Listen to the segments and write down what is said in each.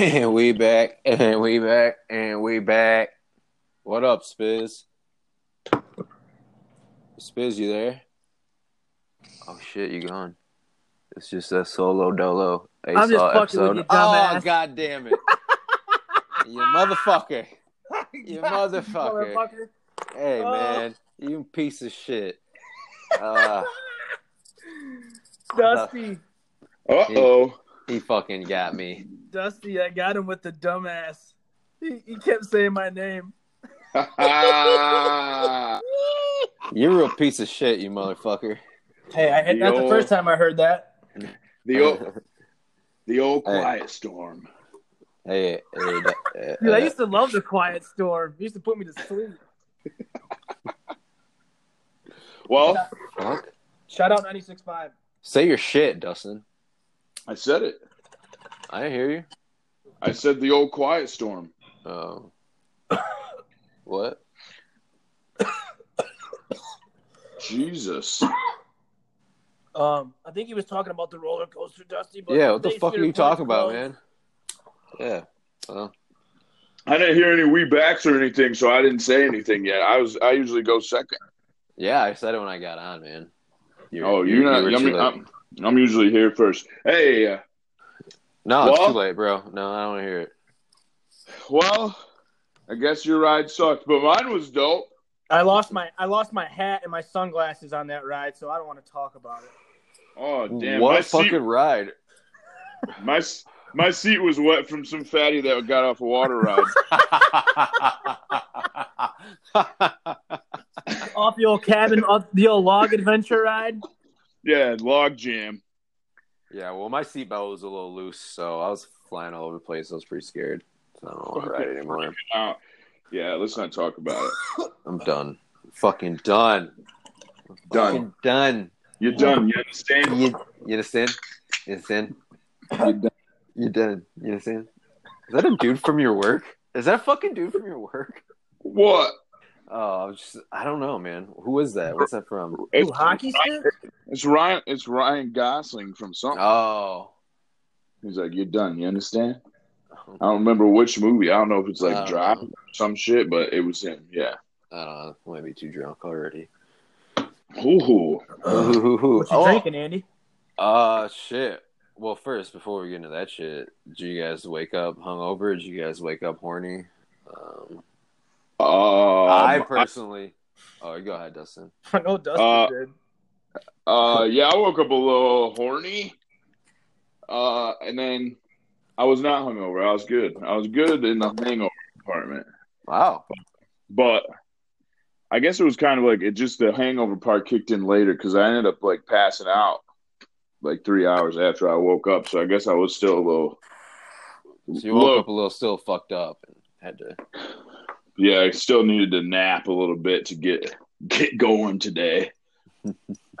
And we back, and we back, and we back. What up, Spiz? Spiz, you there? Oh shit, you gone? It's just a solo dolo I'm just ASAW fucking episode. with you, oh dumbass. god damn it! you motherfucker! You motherfucker! Motherfucker. Hey Oh. man, you piece of shit. Uh, Dusty. Uh oh. he fucking got me. Dusty, I got him with the dumbass. He, he kept saying my name. You're a piece of shit, you motherfucker. Hey, I, that's the first time I heard that. the old, the old Hey. quiet storm. Hey, hey, that- Dude, I used to love the quiet storm. It used to put me to sleep. Well, fuck? Shout out 96.5. Say your shit, Dustin. I said it. I hear you. I said the old quiet storm. Oh. what? Jesus. Um, I think he was talking about the roller coaster, Dusty. But yeah, what the fuck are you talking about, close. man? Yeah. Well, I didn't hear any wee backs or anything, so I didn't say anything yet. I was I usually go second. yeah, I said it when I got on, man. You're, Oh, you're not. were I'm, too. I'm, I'm usually here first. Hey, uh, no, it's Well- too late, bro. No, I don't want to hear it. well, I guess your ride sucked, but mine was dope. I lost my I lost my hat and my sunglasses on that ride, so I don't want to talk about it. Oh damn! what my a fucking seat, ride. my my seat was wet from some fatty that got off a water ride. Off the old cabin, off the old log adventure ride. Yeah, log jam. Yeah, well, my seatbelt was a little loose, so I was flying all over the place. I was pretty scared. So I don't want to ride anymore. Uh, yeah, let's not talk about it. I'm done. Fucking done. Done. Fucking done. You're done. You understand? You, you understand? You understand? You're done. You're done? You understand? Is that a dude from your work? Is that a fucking dude from your work? What? Oh, I was just I don't know, man. Who is that? What's that from? Ooh, hockey stick? It's Ryan. It's Ryan Gosling from something. Oh, He's like, "You're done." You understand? I don't remember which movie. I don't know if it's like Uh, Drive or some shit, but it was him. Yeah. I don't know. I might be too drunk already. Ooh. What you Oh, drinking, Andy? Uh, shit. Well, first, before we get into that shit, did you guys wake up hungover? Did you guys wake up horny? Um, Um, I personally. Oh, go ahead, Dustin. I know Dusty Uh, did. Uh, yeah, I woke up a little horny. Uh, and then I was not hungover. I was good. I was good in the hangover department. Wow. But I guess it was kind of like it just the hangover part kicked in later because I ended up like passing out like three hours after I woke up. So I guess I was still a little. So you woke low. up a little still fucked up and had to. Yeah, I still needed to nap a little bit to get get going today.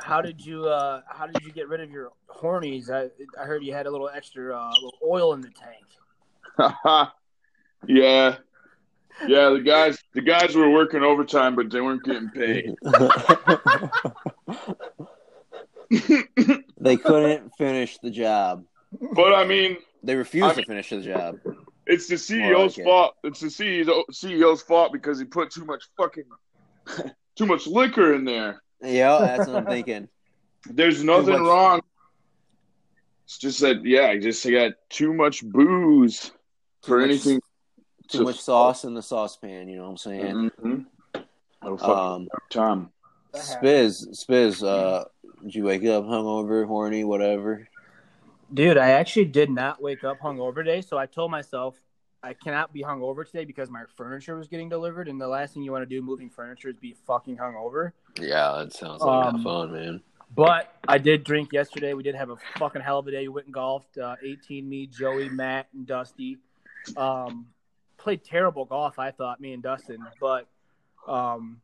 How did you uh how did you get rid of your hornies? I I heard you had a little extra uh, little oil in the tank. yeah, yeah. The guys, the guys were working overtime, but they weren't getting paid. they couldn't finish the job. But I mean, They refused I mean- to finish the job. It's the CEO's it. fault. It's the CEO, CEO's fault because he put too much fucking too much liquor in there. Yeah, that's what I'm thinking. There's nothing wrong. It's just that, yeah, I just got too much booze for much- anything. Too to- much sauce in the saucepan. You know what I'm saying? Mhm. That'll Um, time. Spiz, Spiz, uh, did you wake up hungover, horny, whatever? Dude, I actually did not wake up hungover today, so I told myself I cannot be hungover today because my furniture was getting delivered, and the last thing you want to do moving furniture is be fucking hungover. Yeah, that sounds like Um, fun, man. But I did drink yesterday. We did have a fucking hell of a day. We went and golfed. Uh, 18, me, Joey, Matt, and Dusty. Um, played terrible golf, I thought, me and Dustin. But um,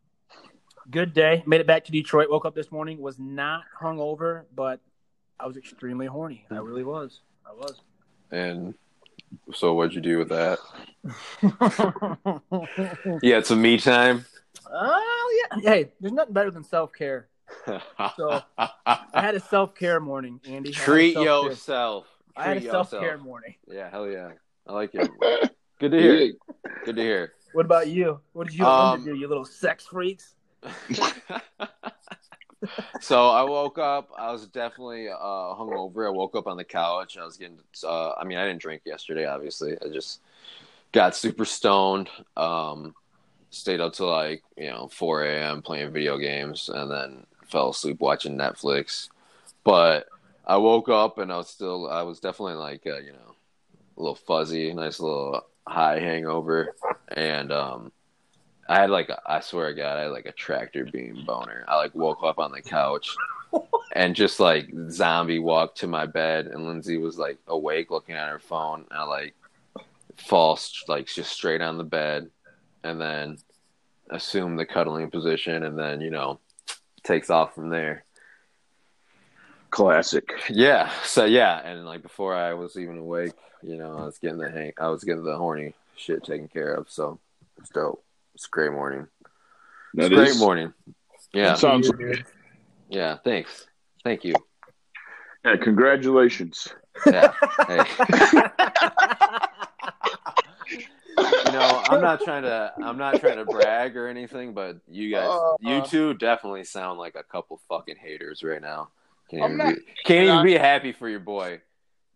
good day. Made it back to Detroit. Woke up this morning. Was not hungover, but I was extremely horny. I really was. I was. And so, what'd you do with that? yeah, it's a me time. Oh yeah. Hey, there's nothing better than self care. So I had a self care morning, Andy. I had Treat self-care- yourself. I had a self care morning. Yeah, hell yeah. I like it. Good to hear. Good to hear. What about you? What did you Um, do, you little sex freaks? so I woke up. I was definitely uh, hungover. I woke up on the couch. I was getting. Uh, I mean, I didn't drink yesterday. Obviously, I just got super stoned. Um, stayed up till like you know 4 a.m. playing video games, and then fell asleep watching Netflix. But I woke up and I was still. I was definitely like uh, you know a little fuzzy, nice little high hangover, and um, I had like a, I swear to God, I had like a tractor beam boner. I like woke up on the couch and just like zombie walked to my bed, and Lindsay was like awake looking at her phone. And I like fall like just straight on the bed, and then assume the cuddling position, and then you know takes off from there. Classic. Yeah. So yeah, and like before I was even awake, you know, I was getting the hang, I was getting the horny shit taken care of. So it's dope. It's a great morning. That It's a great is- morning. Yeah. that sounds. Yeah. Thanks. Thank you. Yeah, congratulations. Yeah. Hey. you know, I'm not trying to I'm not trying to brag or anything, but you guys Uh, you two definitely sound like a couple fucking haters right now. Can't I'm even, not- be, can't even not- be happy for your boy.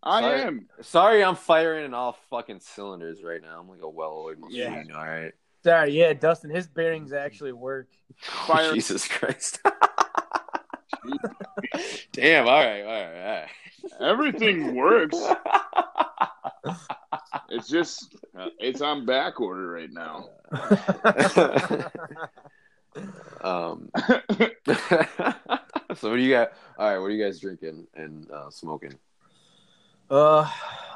I Sorry. am. Sorry, I'm firing in all fucking cylinders right now. I'm like a well-oiled machine. Yeah. All right. Sorry, yeah, Dustin, his bearings actually work. Fire- Jesus Christ. Damn. All right. All right. Everything works. It's just uh, it's on back order right now. Um. so what do you got? All right. What are you guys drinking and uh, smoking? Uh,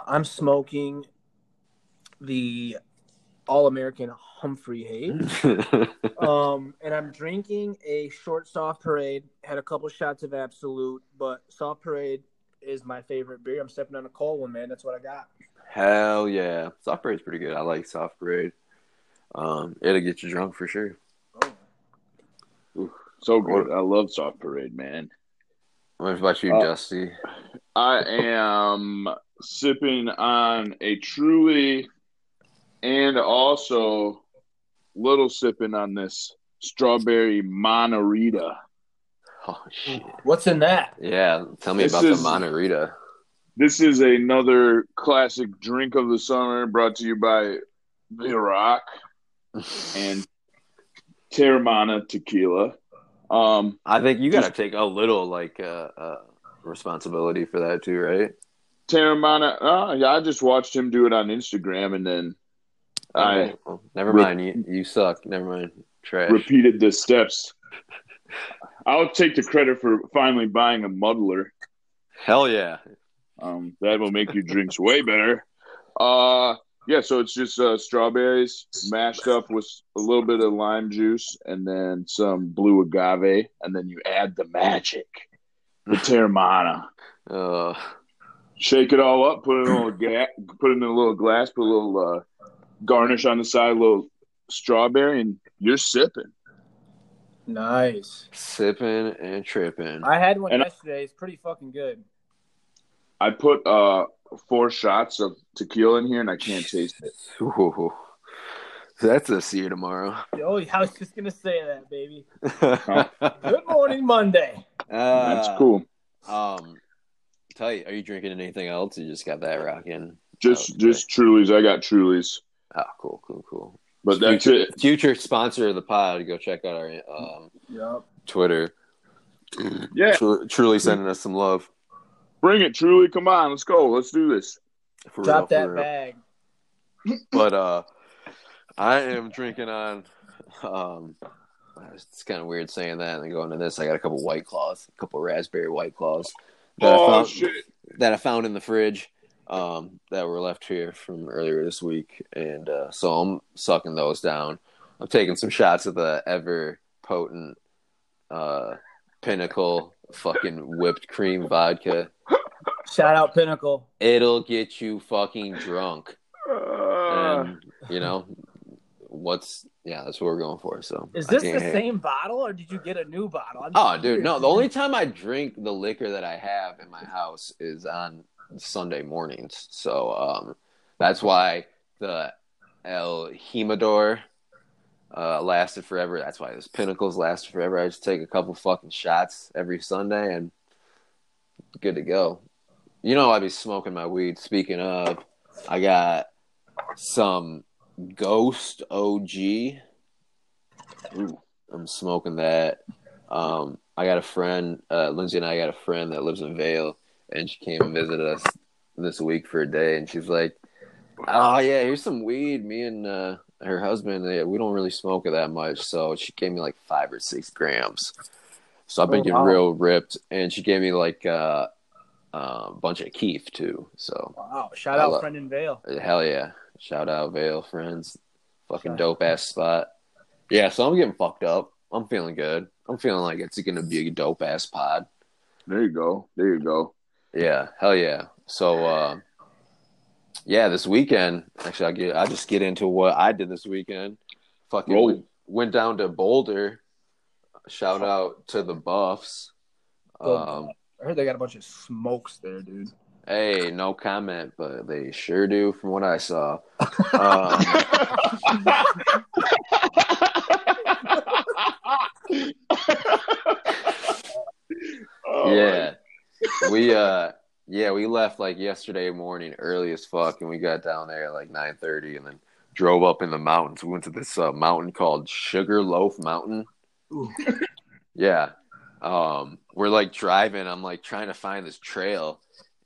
I'm smoking the All American Humphrey Hayes. um, and I'm drinking a short soft parade. Had a couple shots of Absolut, but soft parade is my favorite beer. I'm stepping on a cold one, man. That's what I got. Hell yeah. Soft parade's pretty good. I like soft parade. Um, it'll get you drunk for sure. So good. I love Soft Parade, man. What about you, Uh, Dusty? I am sipping on a truly and also little sipping on this strawberry Monterita. Oh shit. What's in that? Yeah, tell me This about is- the Monterita. This is another classic drink of the summer brought to you by The Rock and Teremana Tequila. Um, I think you got to take a little like uh, uh, responsibility for that too, right? Teremana, uh, yeah, I just watched him do it on Instagram and then I well, never Re- mind. You you suck. Never mind. Trash. repeated the steps. I'll take the credit for finally buying a muddler. Hell yeah. Um, that will make your drinks way better. Uh, yeah, so it's just uh, strawberries mashed up with a little bit of lime juice and then some blue agave, and then you add the magic, the Teremana. Uh, Shake it all up, put it in a little ga- put it in a little glass, put a little uh, garnish on the side, a little strawberry, and you're sipping. Nice. sipping and tripping. I had one And- yesterday. It's pretty fucking good. I put uh, four shots of tequila in here, and I can't taste it. Ooh. That's a see you tomorrow. Oh, I was just gonna say that, baby. Good morning, Monday. That's cool. Um, tell you, are you drinking anything else? You just got that rocking. Just Okay. just Trulies. I got Trulies, Oh, cool, cool, cool. but that's future, it. Future sponsor of the pod. Go check out our um, Yep. Twitter. Yeah, Tru- truly sending us some love. bring it, Truly. Come on, let's go. Let's do this. For Drop real, that real. bag. But uh, I am drinking on. Um, it's kind of weird saying that and then going to this. I got a couple white claws, a couple raspberry white claws that, I Oh found, shit! that I found in the fridge um, that were left here from earlier this week, and uh, so I'm sucking those down. I'm taking some shots of the ever potent uh, Pinnacle fucking whipped cream vodka. Shout out Pinnacle. It'll get you fucking drunk. And you know what's yeah that's what we're going for so Is this the same bottle, or did you get a new bottle? Oh just dude no the only time i drink the liquor that i have in my house is on sunday mornings so um That's why the El Jimador uh, lasted forever. That's why this Pinnacles lasted forever. I just take a couple fucking shots every Sunday and good to go. You know, I be smoking my weed. Speaking of, I got some Ghost OG. Ooh. I'm smoking that. Um, I got a friend, uh, Lindsay and I got a friend that lives in Vail, and she came and visited us this week for a day, and she's like, "Oh yeah, here's some weed." Me and uh, her husband, yeah, we don't really smoke it that much, so she gave me like five or six grams. So I've been Oh, getting wow. real ripped, and she gave me like uh, a bunch of kief too. So Wow! Shout I out love- Brendan Vale. hell yeah, shout out Vail friends, fucking Shout dope ass spot. Yeah, so I'm getting fucked up. I'm feeling good. I'm feeling like it's gonna be a dope ass pod. There you go. There you go. Yeah, hell yeah. So uh yeah, this weekend actually I get I just get into what I did this weekend. Fucking went, went down to Boulder. Shout out to the Buffs. Um I heard they got a bunch of smokes there, dude. hey, no comment, but they sure do from what I saw. Um, Oh, yeah. We uh yeah, we left like yesterday morning early as fuck and we got down there at like 9:30 and then drove up in the mountains. We went to this uh, mountain called Sugar Loaf Mountain. Yeah. Um we're like driving, I'm like trying to find this trail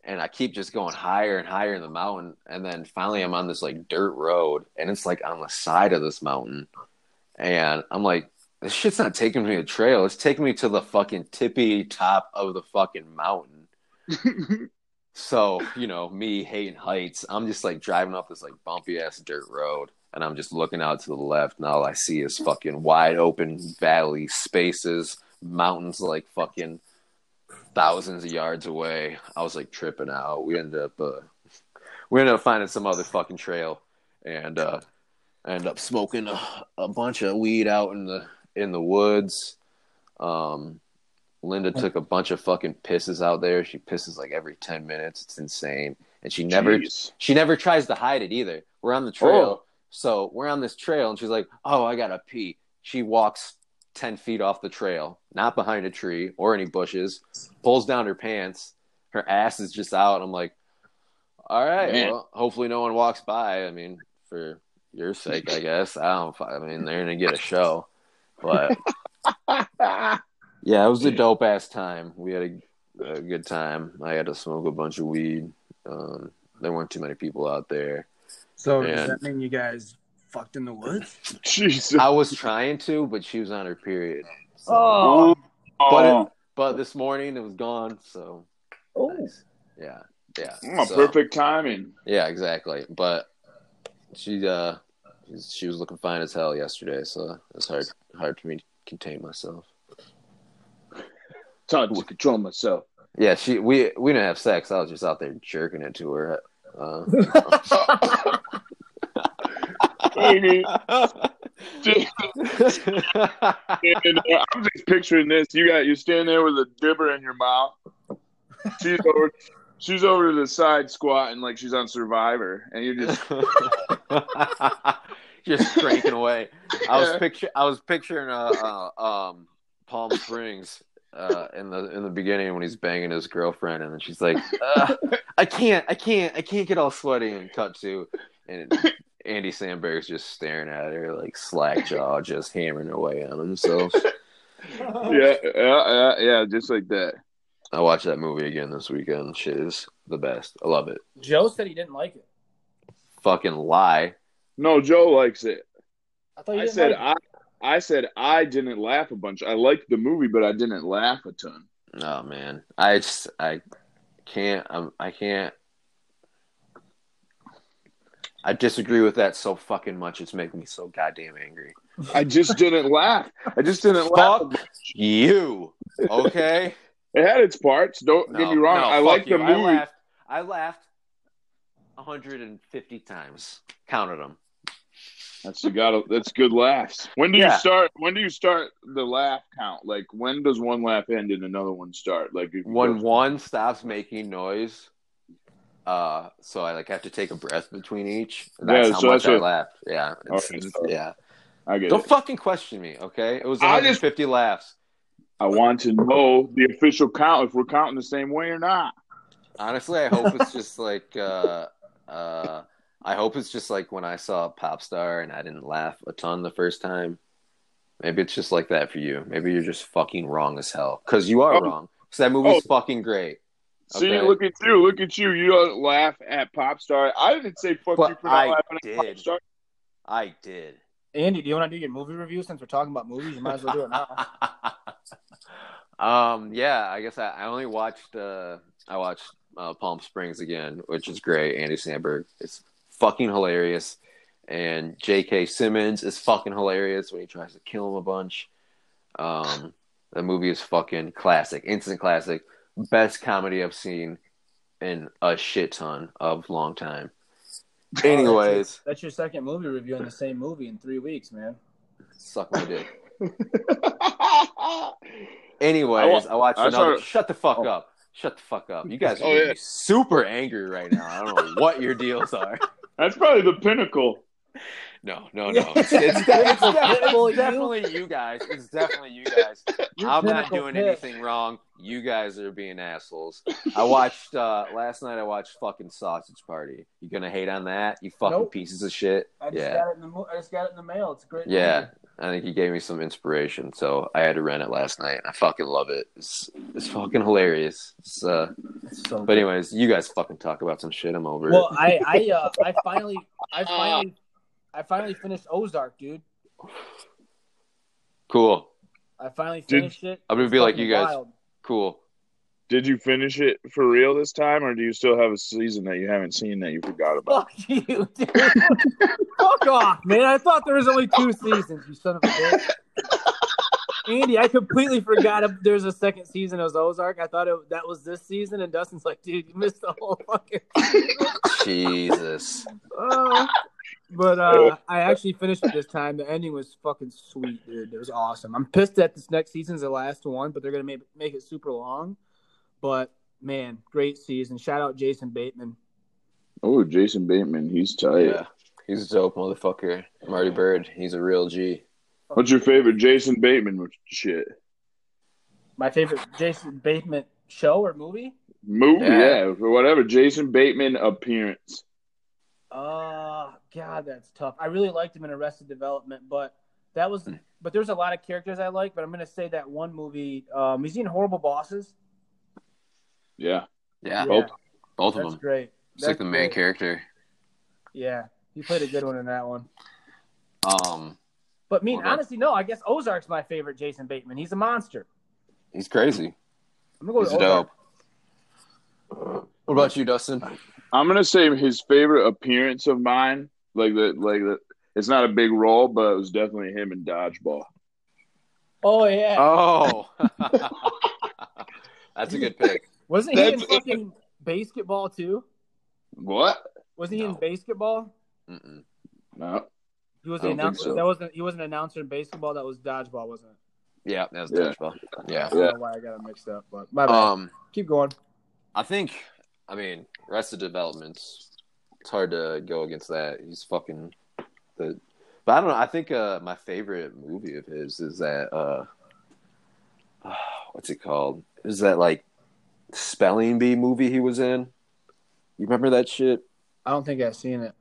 and I keep just going higher and higher in the mountain and then finally I'm on this like dirt road and it's like on the side of this mountain. And I'm like this shit's not taking me a trail. It's taking me to the fucking tippy top of the fucking mountain. So, you know, me hating heights, I'm just like driving up this like bumpy ass dirt road and I'm just looking out to the left and all I see is fucking wide open valley spaces, mountains like fucking thousands of yards away. I was like tripping out. We ended up uh we ended up finding some other fucking trail and uh I ended up smoking a, a bunch of weed out in the in the woods. Um Linda took a bunch of fucking pisses out there. She pisses like every 10 minutes. It's insane. And she never Jeez. she never tries to hide it either. We're on the trail. Oh. So we're on this trail and she's like, "Oh, I got to pee." She walks 10 feet off the trail, not behind a tree or any bushes, pulls down her pants. Her ass is just out. I'm like, "All right, Man. well, hopefully no one walks by." I mean, for your sake, I guess. I don't I mean, they're to get a show. But yeah, it was a dope ass time. We had a, a good time. I had to smoke a bunch of weed. Um, there weren't too many people out there. So Yeah. does that mean you guys fucked in the woods? Jesus. I was trying to, but she was on her period. So- Oh, But it- but this morning it was gone. So oh. nice. yeah, yeah, mm, So, perfect timing. Yeah, exactly. But she uh, she was looking fine as hell yesterday. So it's hard hard for me to contain myself. It's hard to control myself. Yeah, she we we didn't have sex. I was just out there jerking it to her. Uh, Baby. And, uh, I'm just picturing this. You got you standing there with a dibber in your mouth. She's over. She's over to the side squatting like she's on Survivor, and you're just just cranking away. I was picture I was picturing uh, uh um Palm Springs uh in the in the beginning when he's banging his girlfriend and then she's like uh, I can't I can't I can't get all sweaty and cut to and Andy Samberg's just staring at her like slack jaw just hammering away on himself. yeah, yeah, yeah, yeah, just like that. I watched that movie again this weekend. Shit is the best. I love it. Joe said he didn't like it. Fucking lie. No, Joe likes it. I thought you I didn't said like it. I, I said I didn't laugh a bunch. I liked the movie, but I didn't laugh a ton. Oh man, I just I can't I'm, I can't. I disagree with that so fucking much. It's making me so goddamn angry. I just didn't laugh. I just didn't laugh. Fuck you. Okay. It had its parts. Don't get me wrong. no, I like the I movie. laughed. I laughed 150 times. Counted them. That's you got. That's good laughs. When do Yeah. you start? When do you start the laugh count? Like when does one laugh end and another one start? Like When go- one stops making noise, Uh, so I like have to take a breath between each. That's Yeah, how so much I what- laughed. Yeah, it's, Okay, it's- yeah. I get Don't it. fucking question me, okay? It was I just- 150 laughs. I want to know the official count if we're counting the same way or not. Honestly, I hope it's just like uh, uh, I hope it's just like when I saw Popstar and I didn't laugh a ton the first time. Maybe it's just like that for you. Maybe you're just fucking wrong as hell because you are Oh. wrong. Because that movie's fucking great. See, Okay. look at you. Look at you. You don't laugh at Popstar. I didn't say fuck But you for not I laughing did. at Popstar. I did. Andy, do you want to do your movie review since we're talking about movies? You might as well do it now. um, yeah, I guess I, I only watched uh, I watched uh, Palm Springs again, which is great. Andy Samberg, it's fucking hilarious, and J.K. Simmons is fucking hilarious when he tries to kill him a bunch. Um, the movie is fucking classic, instant classic, best comedy I've seen in a shit ton of long time. Anyways, That's your second movie review on the same movie in three weeks, man. suck my dick. Anyways, I, watched I another. saw- Shut the fuck Oh. up. Shut the fuck up. You guys oh, are Oh, making yeah. super angry right now. I don't know what your deals are. That's probably the pinnacle. No, no, no. It's, it's, it's, Pinnacle, it's definitely you guys. It's definitely you guys. Your I'm not doing pick. anything wrong. You guys are being assholes. I watched uh last night. I watched fucking Sausage Party. You gonna hate on that? You fucking Nope. pieces of shit. I just Yeah, got it in the I just got it in the mail. It's a great. yeah. movie. I think he gave me some inspiration, so I had to rent it last night. I fucking love it. It's it's fucking hilarious. It's, uh, It's so but anyways, you guys fucking talk about some shit. I'm over Well, it. I I uh, I finally I finally I finally finished Ozark, dude. Cool. I finally Dude, finished it. I'm gonna be like you guys. wild. Cool. Did you finish it for real this time, or do you still have a season that you haven't seen that you forgot about? Fuck you, dude. Fuck off, man. I thought there was only two seasons, you son of a bitch. Andy, I completely forgot if there's a second season of Ozark. I thought it, that was this season, and Dustin's like, dude, you missed the whole fucking. Jesus. Uh, but uh, I actually finished it this time. The ending was fucking sweet, dude. It was awesome. I'm pissed that this next season's the last one, but they're gonna make make it super long. But man, great season. Shout out Jason Bateman. Oh, Jason Bateman, he's tight. Yeah. He's a dope motherfucker. Marty Byrde. He's a real G. What's your favorite Jason Bateman shit? My favorite Jason Bateman show or movie? Movie, Yeah. yeah, whatever. Jason Bateman appearance. Uh God, that's tough. I really liked him in Arrested Development, but that was but there's a lot of characters I like, but I'm gonna say that one movie, um he's in Horrible Bosses. Yeah, Yeah. Yeah, Both, both of that's them. great. It's like That's the main great. character. Yeah. He played a good one in that one. Um, But me, Well, honestly, no. I guess Ozark's my favorite Jason Bateman. He's a monster. he's crazy. I'm gonna go He's with Ozark. dope. What about you, Dustin? I'm gonna say his favorite appearance of mine, like the like the. It's not a big role, but it was definitely him in Dodgeball. Oh yeah, Oh, that's a good pick. wasn't he in fucking basketball too? What? Wasn't he in basketball? Mm-mm. No. He was I the announcer. so. That wasn't. He wasn't an announcer in baseball. That was dodgeball, wasn't it? Yeah, that was Yeah. dodgeball. Yeah. I don't Yeah. know why I got it mixed up, but my bad. Um, Keep going. I think, I mean, Arrested Development's it's hard to go against that. He's fucking the, but I don't know. I think uh, my favorite movie of his is that uh, what's it called? Is that like spelling bee movie he was in? You remember that shit? I don't think I've seen it.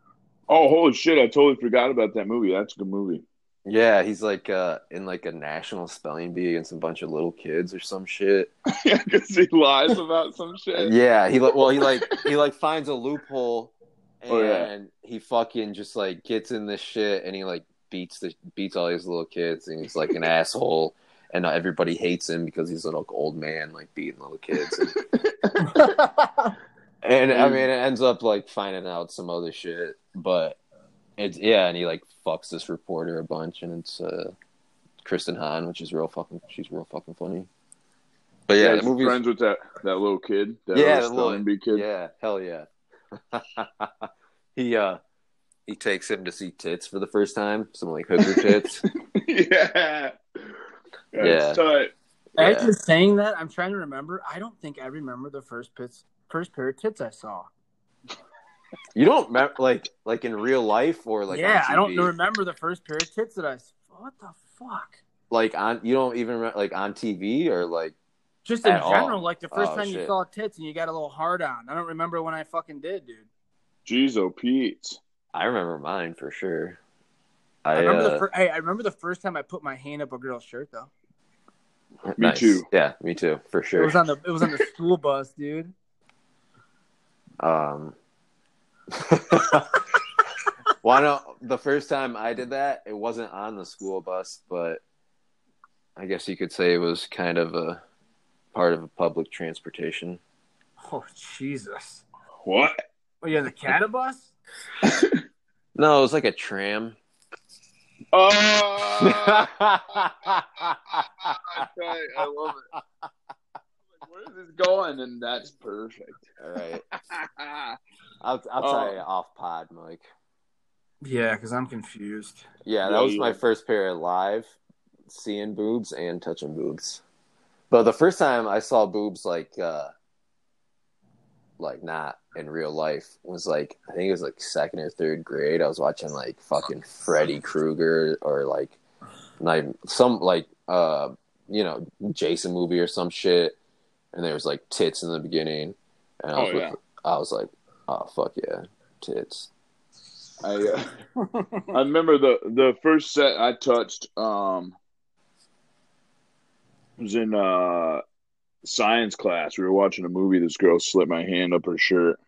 Oh, holy shit! I totally forgot about that movie. That's a good movie. Yeah, he's like uh, in like a national spelling bee against a bunch of little kids or some shit. yeah, because he lies about some shit. Yeah, he like well he like he like finds a loophole and Oh, yeah. he fucking just like gets in this shit and he like beats the beats all these little kids and he's like an asshole and everybody hates him because he's an like, old man like beating little kids and, and I mean it ends up like finding out some other shit but it's yeah and he like fucks this reporter a bunch and it's uh Kristen Hahn which is real fucking she's real fucking funny but yeah, he's the movie's friends with that that little kid. That Yeah, little the little- spelling kid. Yeah, hell yeah. he uh he takes him to see tits for the first time, some like hooker tits. yeah. Yeah. That's tight. Yeah. Actually, saying that, I'm trying to remember. I don't think I remember the first pits, first pair of tits I saw. You don't remember, like like in real life or like yeah, on I don't remember the first pair of tits that I. s- What the fuck? like on you don't even remember, like on TV or like Just in At all. general, like the first Oh, time you saw tits and you got a little hard on. I don't remember when I fucking did, dude. Jeez, oh Pete. I remember mine for sure. I, I remember uh, the fir- hey, I remember the first time I put my hand up a girl's shirt though. Me too. Yeah, me too for sure. It sure. was on the it was on the school bus, dude. Um, well, I know the first time I did that, it wasn't on the school bus, but I guess you could say it was kind of a part of a public transportation. Oh Jesus! What? Oh, yeah, the cat bus? No, it was like a tram. Oh, All okay, I love it. Like, Where is this going? And that's perfect. All right. I'll I'll Oh. tell you off pod, Mike. Yeah, because I'm confused. Yeah, that Yeah, was you my first pair of live seeing boobs and touching boobs. But the first time I saw boobs like uh like not in real life was like I think it was like second or third grade. I was watching like fucking Freddy Krueger or like some like uh you know Jason movie or some shit and there was like tits in the beginning and I was, Oh, yeah. I was like oh fuck yeah tits I uh, I remember the the first set I touched um was in uh science class. We were watching a movie. This girl slipped my hand up her shirt.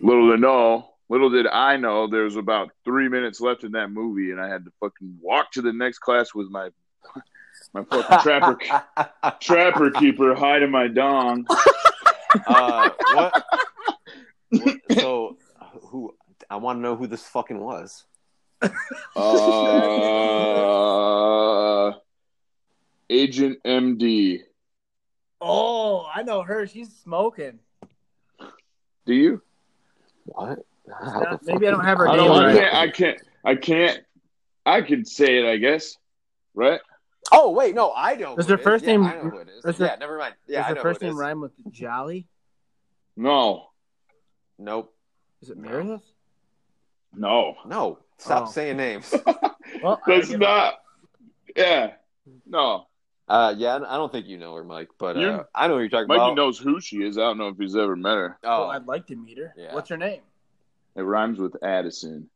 Little to know, little did I know, there was about three minutes left in that movie, and I had to fucking walk to the next class with my my fucking trapper trapper keeper hiding my dong. uh, what? what? So, who? I want to know who this fucking was. Uh, Agent MD. Oh, I know her. She's smoking. Do you? What? Not- maybe I don't have her I name don't I right. can't. I can't. I can't. I can say it. I guess. Right. Oh wait, no, I know. Does who her first Yeah, name- I know who it is. yeah, never mind. Yeah, Does I her first name rhyme with Jolly? No. Nope. Is it Meredith? No. No. Stop Oh. saying names. Well, That's give not. Yeah. No. Uh, yeah, I don't think you know her, Mike, but uh, I know who you're talking Mikey about. knows who she is. I don't know if he's ever met her. Oh, Oh, I'd like to meet her. Yeah. What's her name? It rhymes with Addison.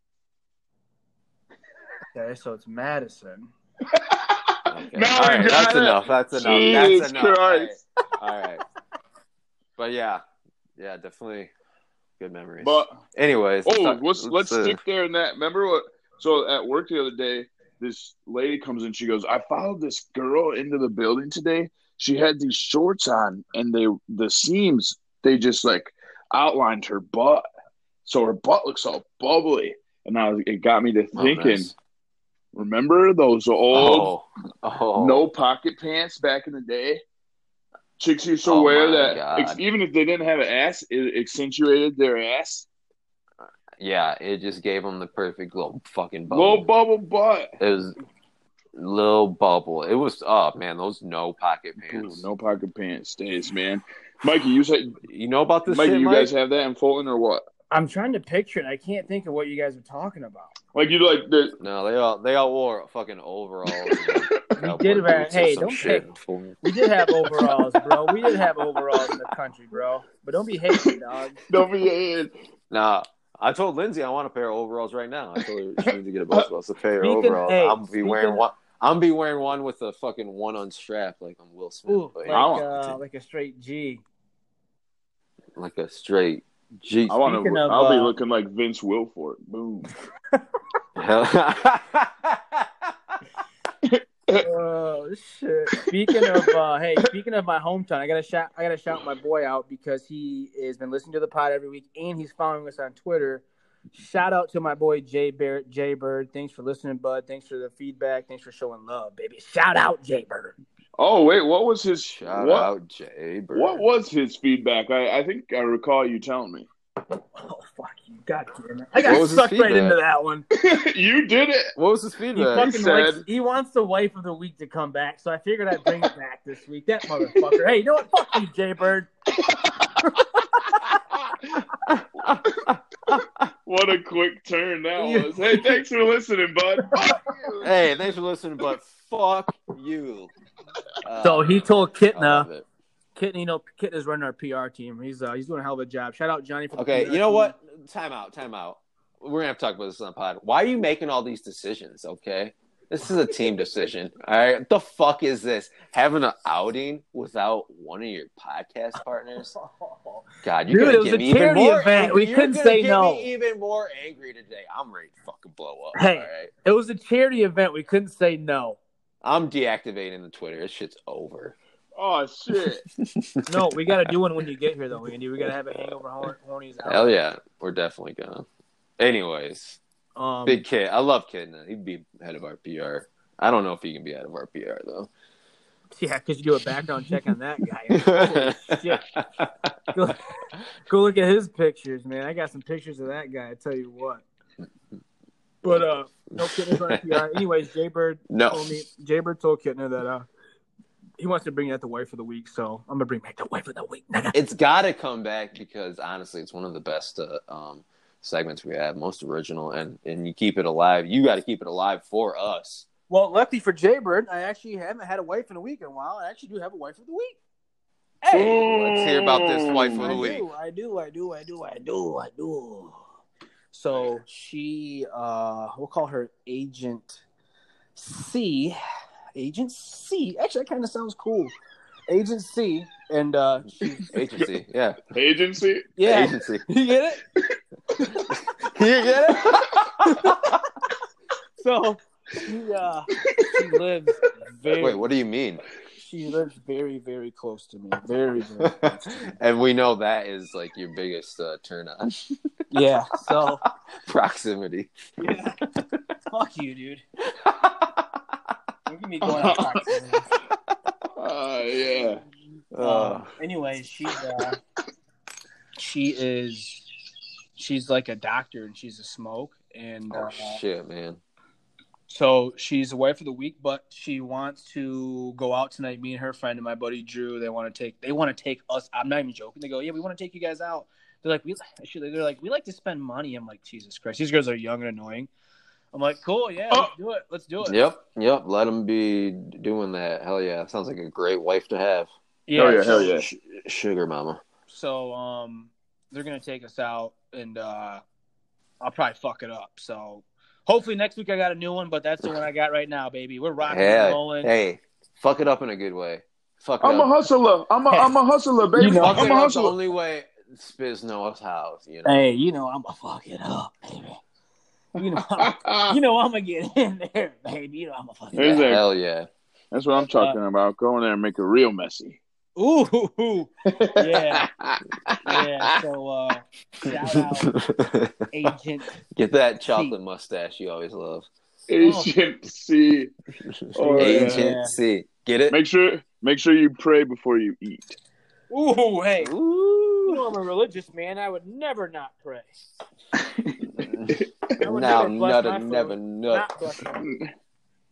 Okay, so it's Madison. okay. No, All right, we got that's it. enough. That's enough. Jesus that's enough. All right. Christ. All right. But yeah, yeah, definitely good memories. But anyways, oh, talk- let's let's uh, stick there in that. Remember what? So at work the other day, this lady comes in. She goes, "I followed this girl into the building today. She had these shorts on, and they the seams they just like outlined her butt, so her butt looks all bubbly." And I was, it got me to oh, thinking. nice. Remember those old Oh, oh, no pocket pants back in the day? Chicks used to Oh wear that, God. even if they didn't have an ass, it accentuated their ass. Yeah, it just gave him the perfect little fucking bubble. Little bubble butt. it was little bubble. It was oh man, those no pocket Ooh, pants. no pocket pants days, man. Mikey, you said You know about this Mikey, shit, you Mike? guys have that in Fulton or what? I'm trying to picture it. I can't think of what you guys are talking about. Like you like the No, they all they all wore fucking overalls. and cowboy did wear- boots or hey, don't shit. We did have overalls, bro. We did have overalls in the country, bro. But don't be hating, dog. don't be hating. Nah, I told Lindsay I want a pair of overalls right now. I told her she needs to get a both of us a pair of overalls. hey, I'm be wearing speaking- one. I'm be wearing one with a fucking one unstrapped like I'm Will Smith, Ooh, but like uh, like a straight G. like a straight G. I want to. I'll be uh, looking like Vince Wilfork. Boom. Oh shit! Speaking of, uh, hey, speaking of my hometown, I gotta shout, I gotta shout my boy out because he has been listening to the pod every week and he's following us on Twitter. Shout out to my boy Jay Barrett, Jay Bird. Thanks for listening, bud. Thanks for the feedback. Thanks for showing love, baby. Shout out Jay Bird. Oh wait, what was his? Shout what, out Jay Bird. What was his feedback? I, I think I recall you telling me. Oh fuck you! God damn it! I got What sucked right into that one. you did it. What was his He feedback? said- likes, he wants the wife of the week to come back, so I figured I'd bring it back this week. That motherfucker. Hey, you know what? Fuck you, Jay Bird. What a quick turn that was. Hey, thanks for listening, bud. hey, thanks for listening, but fuck you. Uh, So he told I Kitna, Kitna, you know, Kitna's running our PR team. He's uh, he's doing a hell of a job. Shout out Johnny for Okay, you know team. what? Time out, time out. We're gonna have to talk about this on the pod. Why are you making all these decisions? Okay, this is a team decision. All right, the fuck is this? Having an outing without one of your podcast partners? God, you're Dude, gonna get me even more. event. Angry. We You're couldn't say get no. Me even more angry today. I'm ready to fucking blow up. Hey. all right? It was a charity event. We couldn't say no. I'm deactivating the Twitter. This shit's over. Oh shit! No, we got to do one when you get here, though, Andy. We got to have a hangover horn- hornies out. Hell yeah, we're definitely gonna. Anyways, Um, big kid. I love Kid. He'd be head of our PR. I don't know if he can be head of our PR though. Yeah, because you do a background check on that guy. Holy shit. Go, go look at his pictures, man. I got some pictures of that guy. I tell you what. But uh, no Kitna's on PR. Anyways, Jaybird no. told me. Jaybird told Kitna that uh, he wants to bring out the wife of the week. So I'm gonna bring back the wife of the week. It's got to come back because honestly, it's one of the best uh, um, segments we have, most original, and and you keep it alive. You got to keep it alive for us. Well, luckily for Jaybird, I actually haven't had a wife in a week in a while. I actually do have a wife of the week. Hey, let's hear about this wife of I the week. do, I do, I do, I do, I do, I do. So she, uh, we'll call her Agent C. Agent C. Actually, that kind of sounds cool. Agent C, and uh, Agency, yeah, Agency. yeah, agency. you get it. you get it? So she, uh, she lives very. Wait, what do you mean? She lives very, very close to me. Very, very close to me. and we know that is like your biggest uh, turn on Yeah. So proximity. yeah. Fuck you, dude. Look at me going out proximity. Uh, yeah. Uh, Um, anyway, she's uh, she is she's like a doctor and she's a smoke and oh uh, shit, man. so she's away for the week, but she wants to go out tonight. Me and her friend and my buddy Drew, they want to take they want to take us. I'm not even joking. They go, yeah, we want to take you guys out. They're like, we actually they're like, we like to spend money. I'm like, Jesus Christ, these girls are young and annoying. I'm like, cool, yeah, let's do it. Let's do it. Yep, yep. Let them be doing that. Hell yeah, sounds like a great wife to have. Hell yeah, hell yeah. Sh- sugar mama. So um, they're gonna take us out, and uh, I'll probably fuck it up. So hopefully next week I got a new one, but that's the one I got right now, baby. We're rocking and rolling. hey, fuck it up in a good way. Fuck it I'm a hustler. I'm a, I'm a hustler, baby. You know- Fuck I'm it a up the hustler. only way Spiz knows how. You know. Hey, you know I'm gonna fuck it up, baby. You know, I'm, you know I'm gonna get in there, baby. You know I'm gonna fuck it There's a- Hell yeah. That's what I'm talking about. Go in there and make it real messy. Ooh, yeah, yeah. So uh, shout out Agent. Get that chocolate mustache you always love. Agent C. Oh, yeah. Agent C. Get it? Make sure make sure you pray before you eat. Ooh, hey. You Ooh. know I'm a religious man. I would never not pray. I would now, never bless nutter, my food. never, nut. Not bless my food.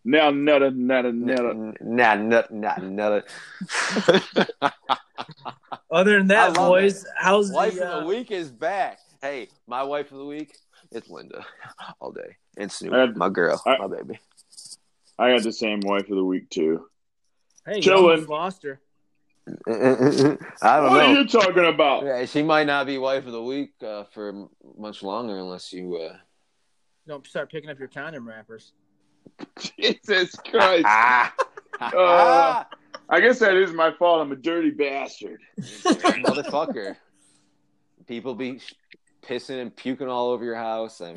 Now nutter nutter nutter. Nah, nut, nah, nutter. Other than that, love boys, how's wife the, of uh, the week is back. Hey, my wife of the week, it's Linda all day. And Snoop, I- my girl, I- my baby. I got the same wife of the week too. Hey, Chillin'. you lost her. I don't What know. are you talking about? Yeah, she might not be wife of the week uh, for much longer unless you. Uh... Don't start picking up your condom wrappers. Jesus Christ. Uh, I guess that is my fault. I'm a dirty bastard. motherfucker. People be pissing and puking all over your house. I mean,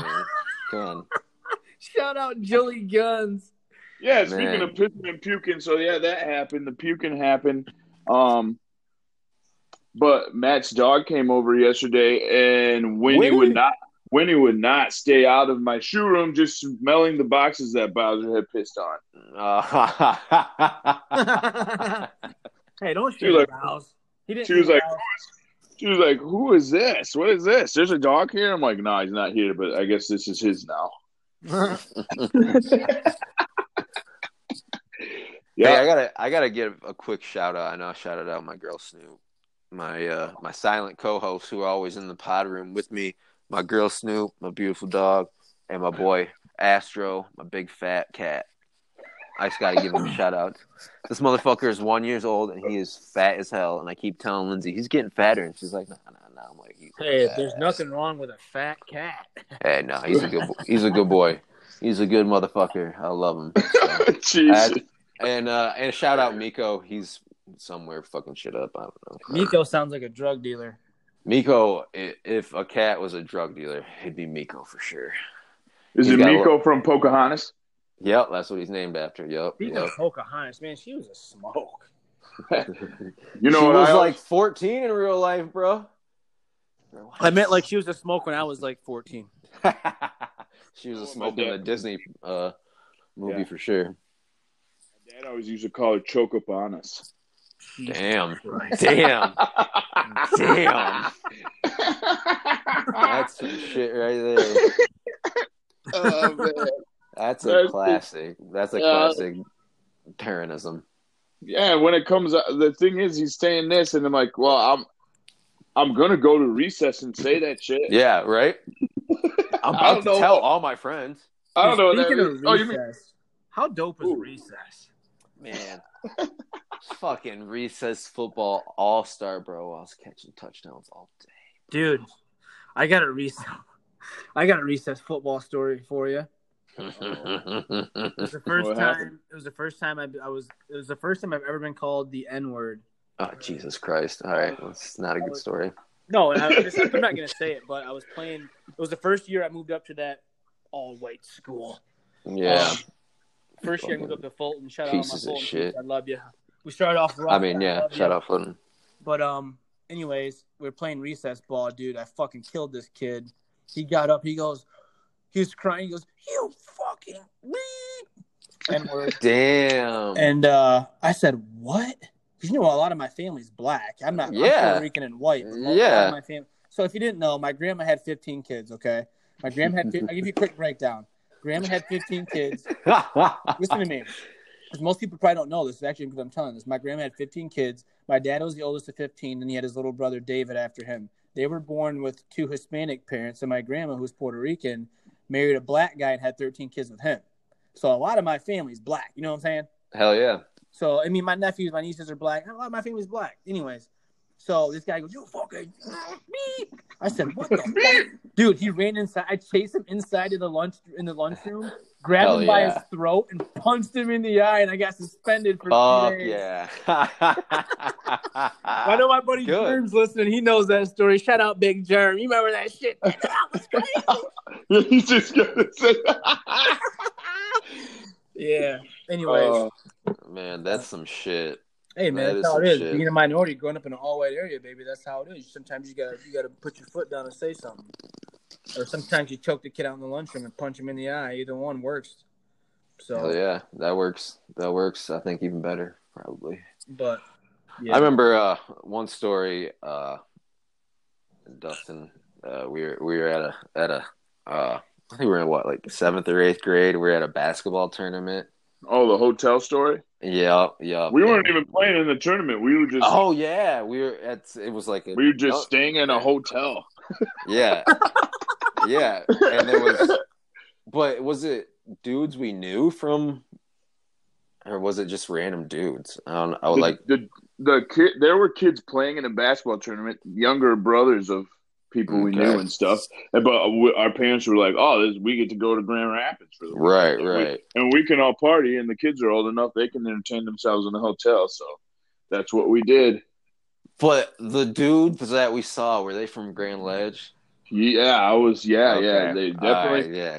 come on. Shout out Joey Guns. Yeah, speaking Man. of pissing and puking, so yeah, that happened. The puking happened. Um, but Matt's dog came over yesterday, and Winnie Winnie? would not. Winnie would not stay out of my shoe room, just smelling the boxes that Bowser had pissed on. Uh, hey, don't shoot was like, Bows. He didn't she was like, Bows. She was like, "Who is this? What is this? There's a dog here." I'm like, "No, he's not here, but I guess this is his now." Hey, I Yeah, gotta, I gotta give a quick shout out. I know I shouted out my girl Snoop. my uh, my silent co-hosts who are always in the pod room with me. My girl Snoop, my beautiful dog, and my boy Astro, my big fat cat. I just gotta give him a shout out. This motherfucker is one years old and he is fat as hell. And I keep telling Lindsay he's getting fatter, and she's like, "Nah, nah, nah." I'm like, he's Hey, fat. there's nothing wrong with a fat cat. Hey, no, he's a good. He's a good boy. He's a good motherfucker. I love him. So. Jesus. And uh, and shout out Miko. He's somewhere fucking shit up. I don't know. Miko sounds like a drug dealer. Miko, if a cat was a drug dealer, it'd be Miko for sure. Is He's it got a Miko from Pocahontas? Yep, that's what he's named after. Yep. Speaking of. Pocahontas, man, she was a smoke. You know she what was I like 14 in real life, bro. I meant like she was a smoke when I was like 14. she was a Oh, smoke in the Disney uh, movie Yeah. for sure. Dad always used to call her choke up on us. Damn. Damn. Damn. That's some shit right there. oh, man. That's a That's- classic. That's a Yeah. classic Terranism. Yeah, when it comes, uh, the thing is, he's saying this, and I'm like, well, I'm, I'm gonna go to recess and say that shit. Yeah, right? I'm about to know tell what- all my friends. I don't know what that Speaking means. of Oh, you mean recess, how dope is Ooh. recess? Man. Fucking recess football all star, bro. I was catching touchdowns all day. Dude, I got a recess. I got a recess football story for you. It was the first What time. happened? It was the first time I, I was. It was the first time I've ever been called the N word. oh, Jesus Christ. All right. it's not a good story. No, and I, I'm, I'm not gonna say it, but I was playing. It was the first year I moved up to that all white school. Yeah. Um, first year I moved up to Fulton. Shout out my Pieces Fulton. shit. I love you. We started off rough. I mean, yeah. love Shout ya. out Fulton. But um, anyways, we are playing recess ball, dude. I fucking killed this kid. He got up. He goes, he was crying. He goes, "You fucking and we're Damn. And uh, I said, "What?" Because you know a lot of my family's black. I'm not. I'm Yeah. Puerto Rican and white. but most- a lot Yeah. my family. So if you didn't know, my grandma had 15 kids. Okay, my grandma had. Fi- I'll give you a quick breakdown. Grandma had 15 kids. Listen to me. Because most people probably don't know this. Actually, because I'm telling this. My grandma had 15 kids. My dad was the oldest of 15, and he had his little brother David after him. They were born with two Hispanic parents, and my grandma, who's Puerto Rican, married a black guy and had 13 kids with him. So a lot of my family's black. You know what I'm saying? Hell yeah. So I mean, my nephews, my nieces are black. A lot of my family's black. Anyways, so this guy goes, "You fucking me." I said, "What the fuck, dude?" He ran inside. I chased him inside of the lunch in the lunchroom, grabbed Hell him by yeah. his throat, and punched him in the eye, and I got suspended for Fuck three days. yeah. I know my buddy Good. Germ's listening. He knows that story. Shout out, Big Germ. You remember that shit? That was crazy. He's just gonna say. yeah. Anyways, Uh, Man, that's some shit. Hey man, that that's how it is. shit. Being a minority, growing up in an all-white area, baby, that's how it is. Sometimes you gotta you gotta put your foot down and say something, or sometimes you choke the kid out in the lunchroom and punch him in the eye. Either one works. So, Hell yeah. That works. That works. I think even better, probably. but yeah, I remember uh, one story. Uh, Dustin, uh, we were we were at a at a uh, I think we were in what like seventh or eighth grade. We were at a basketball tournament. Oh, the hotel story. Yeah, yeah. We weren't even playing in the tournament. We were just. Oh yeah, we were at. It was like a, we were just staying in a hotel. yeah, yeah, and there was, but was it dudes we knew from, or was it just random dudes? I don't. I would the, like. the the kid. There were kids playing in a basketball tournament, younger brothers of people we knew and stuff. But uh, our parents were like, "Oh, this, we get to go to Grand Rapids for the Right, weekend. Right. and we can all party, and the kids are old enough they can entertain themselves in the hotel. So that's what we did. But the dudes that we saw were they from Grand Ledge? Yeah, I was. Yeah, yeah, they definitely. right, yeah.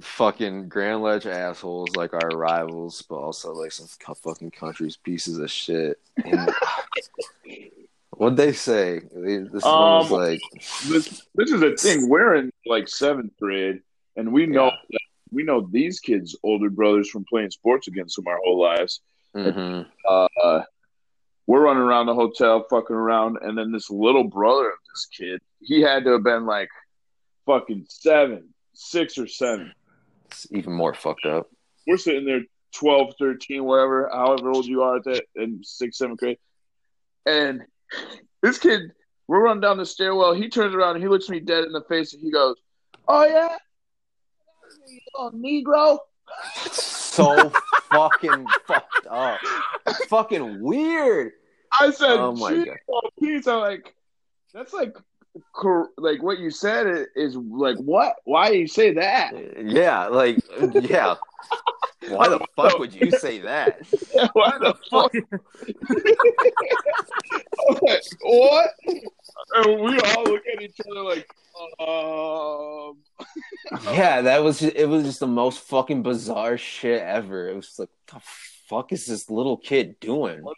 Fucking Grand Ledge assholes like our rivals, but also like some fucking country's pieces of shit. And- What'd they say? This one was Um, like, This this is a thing. We're in like seventh grade, and we know Yeah. that we know these kids' older brothers from playing sports against them our whole lives. mhm. uh, we're running around the hotel, fucking around, and then this little brother of this kid, he had to have been like fucking seven, six or seven. it's even more fucked up. We're sitting there 12, 13, whatever, however old you are at that in sixth, seventh grade. And this kid, we're running down the stairwell. He turns around and he looks me dead in the face and he goes, "Oh yeah, you little Negro." so fucking fucked up. fucking weird. I said, Oh my "Gee, God. oh, please." I'm like, that's like, like what you said is, is like what? Why do you say that? Yeah, like yeah. Why the fuck would you say that? Why the fuck? I'm like, what? And we all look at each other like, um, Yeah, that was just, it was just the most fucking bizarre shit ever. It was like, what the fuck is this little kid doing? what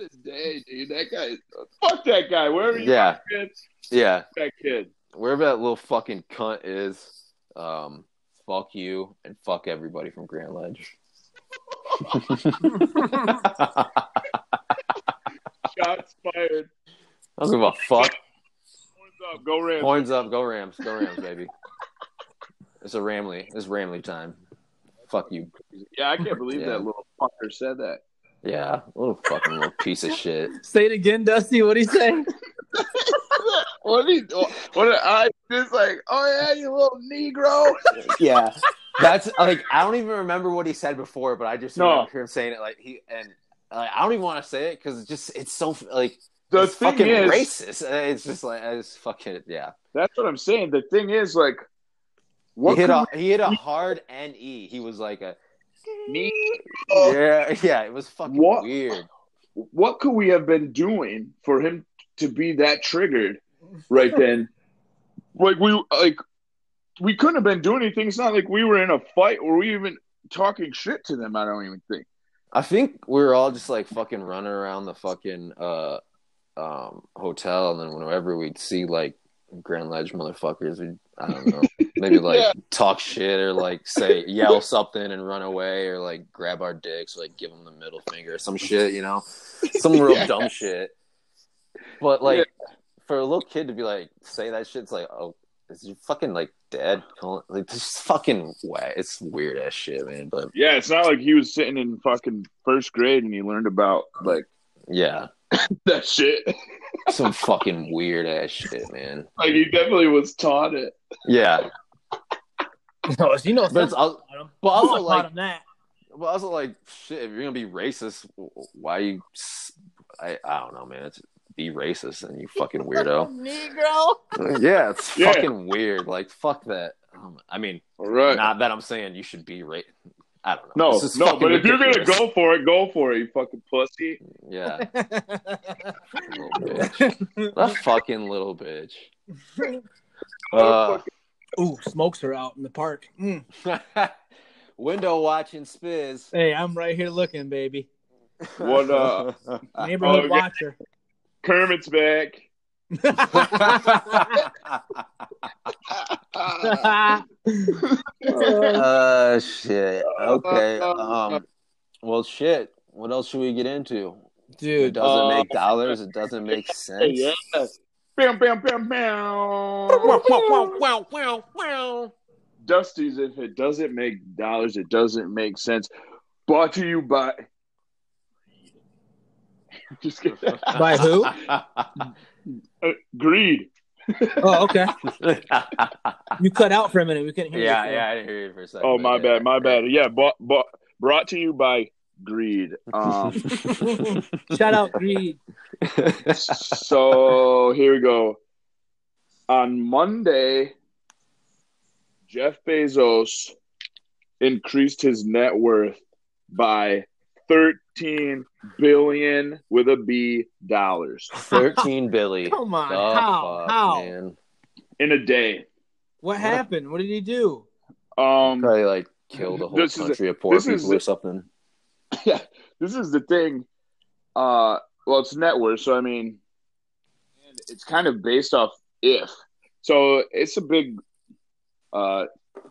a day, dude. That guy, fuck that guy. Wherever you Yeah. kid, Yeah, that kid. wherever that little fucking cunt is, um, fuck you and fuck everybody from Grand Ledge. I Shots fired. I don't give a fuck. Horns up. Go Rams. Horns up, go Rams, go Rams, baby. It's a Ramley. It's Ramley time. Fuck you. Yeah, I can't believe Yeah. that little fucker said that. Yeah, little fucking little piece of shit. Say it again, Dusty. What do you say? What did he, what did I just like? Oh yeah, you little Negro. Yeah, that's like I don't even remember what he said before, but I just No. remember him saying it like he and like, I don't even want to say it because it's just it's so like The it's thing fucking is, racist. Uh, It's just like it's fucking yeah. that's what I'm saying. The thing is, like, what he hit could a he hit a hard N E. He was like a we- yeah yeah. It was fucking What? weird. what could we have been doing for him to be that triggered right then? like we like we couldn't have been doing anything. It's not like we were in a fight or we even talking shit to them. I don't even think. I think we were all just like fucking running around the fucking uh um hotel, and then whenever we'd see like Grand Ledge motherfuckers, we I don't know, maybe like Yeah. talk shit or like say yell something and run away, or like grab our dicks, or, like give them the middle finger, or some shit, you know, some real Yeah. dumb shit. But like Yeah. for a little kid to be like say that shit, it's like oh. Is you fucking like dead? Like this is fucking wet. It's weird ass shit, man. But Yeah, it's not like he was sitting in fucking first grade and he learned about like yeah, that shit. some fucking weird ass shit, man. like he definitely was taught it. Yeah, No, you know, but it's also, but also like, him that. but also like, shit. If you're gonna be racist, why you? I I don't know, man. It's be racist and you fucking weirdo. Negro. yeah, it's Yeah. fucking weird. Like fuck that. Um, I mean, All right. not that I'm saying you should be racist. I don't know. no, no, fucking but if you're gonna go for it, go for it, you fucking pussy. yeah, little bitch. a fucking little bitch. Uh, Ooh, smokes are out in the park. Mm. window watching spiz. Hey, I'm right here looking, baby. What, uh, Neighborhood okay. watcher. Kermit's back. uh shit. Okay. Um well shit. What else should we get into? Dude, it doesn't uh, make dollars, it doesn't make sense. yeah. Bam, bam, bam, bam. Dusty's if it doesn't make dollars, it doesn't make sense. Brought to you by. Just kidding. By who? Uh, Greed. oh, okay. You cut out for a minute. We couldn't hear yeah, you. yeah, I didn't hear you for a second. Oh, but my yeah. bad, my bad. Yeah, bought, bought, brought to you by Greed. Um, Shout out Greed. so here we go. On Monday, Jeff Bezos increased his net worth by 13 billion with a B dollars 13 Billy. Come on. The how? fuck, How? man. in a day. What happened? What did he do? Um, Probably like killed a whole This is- country of poor this is- people or something. yeah, this is the thing. Uh, well, it's net worth, so I mean, it's kind of based off if. So it's a big uh,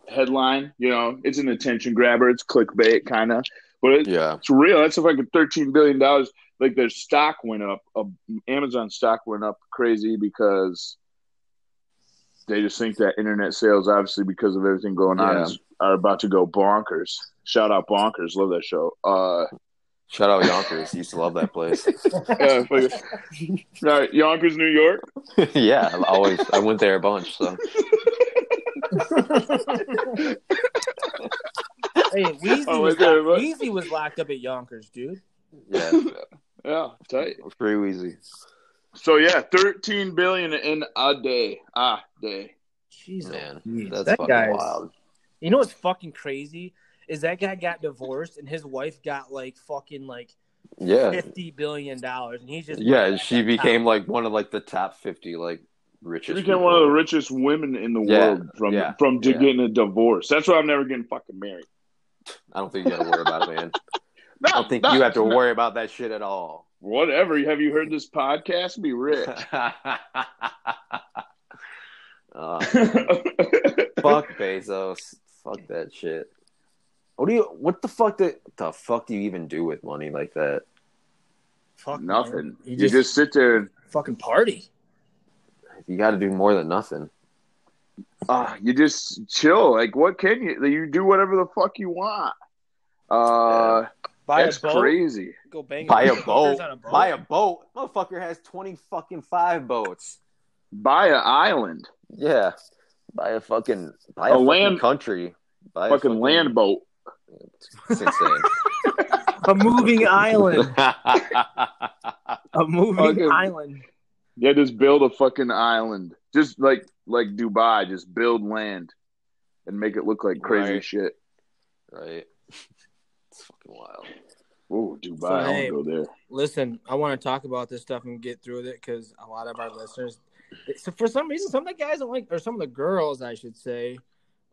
headline. You know, it's an attention grabber. It's clickbait, kind of, but it, Yeah. it's real. That's a fucking thirteen billion dollars. Like their stock went up. Uh, Amazon stock went up crazy because they just think that internet sales, obviously because of everything going on, Yeah. is, are about to go bonkers. Shout out bonkers. Love that show. Uh, Shout out Yonkers. Used to love that place. Yeah, fucking- All right, Yonkers, New York. yeah, always I went there a bunch. So Hey, Weezy, Oh, was wait there, locked. Weezy was locked up at Yonkers, dude. yeah, Yeah, tight. Free Weezy. So yeah, thirteen billion in a day. Ah, day. Jesus, Man, Jeez, that's that fucking guy's- wild. You know what's fucking crazy is that guy got divorced and his wife got like fucking like Yeah, fifty billion dollars, and he's just yeah. She became like one of like the top fifty like She richest. became people. one of the richest women in the Yeah, world from yeah, from yeah. getting a divorce. That's why I'm never getting fucking married. I don't think you got to worry about it, man. No, I don't think no, you have to no. worry about that shit at all. Whatever. Have you heard this podcast? Be rich. Uh, fuck Bezos. Fuck that shit. What do you? What the fuck? The, the fuck do you even do with money like that? fuck. Nothing. You You just, just sit there and fucking party. You got to do more than nothing. ah, you just chill. Like, what can you? You do whatever the fuck you want. Uh, Buy that's a boat, crazy. go bang Buy a boat. a boat. Buy a boat. Motherfucker has twenty fucking five boats. Buy an island, Yeah. Buy a fucking buy A a, fucking land- country. Buy a fucking land boat. It's insane. a moving island, a moving Fucking- island. Yeah, just build a fucking island. Just like like Dubai, just build land and make it look like crazy Right. shit. right. It's fucking wild. Oh, Dubai, So, I hey, want to go there. Listen, I want to talk about this stuff and get through with it because a lot of our listeners, so for some reason, some of the guys don't like, or some of the girls, I should say,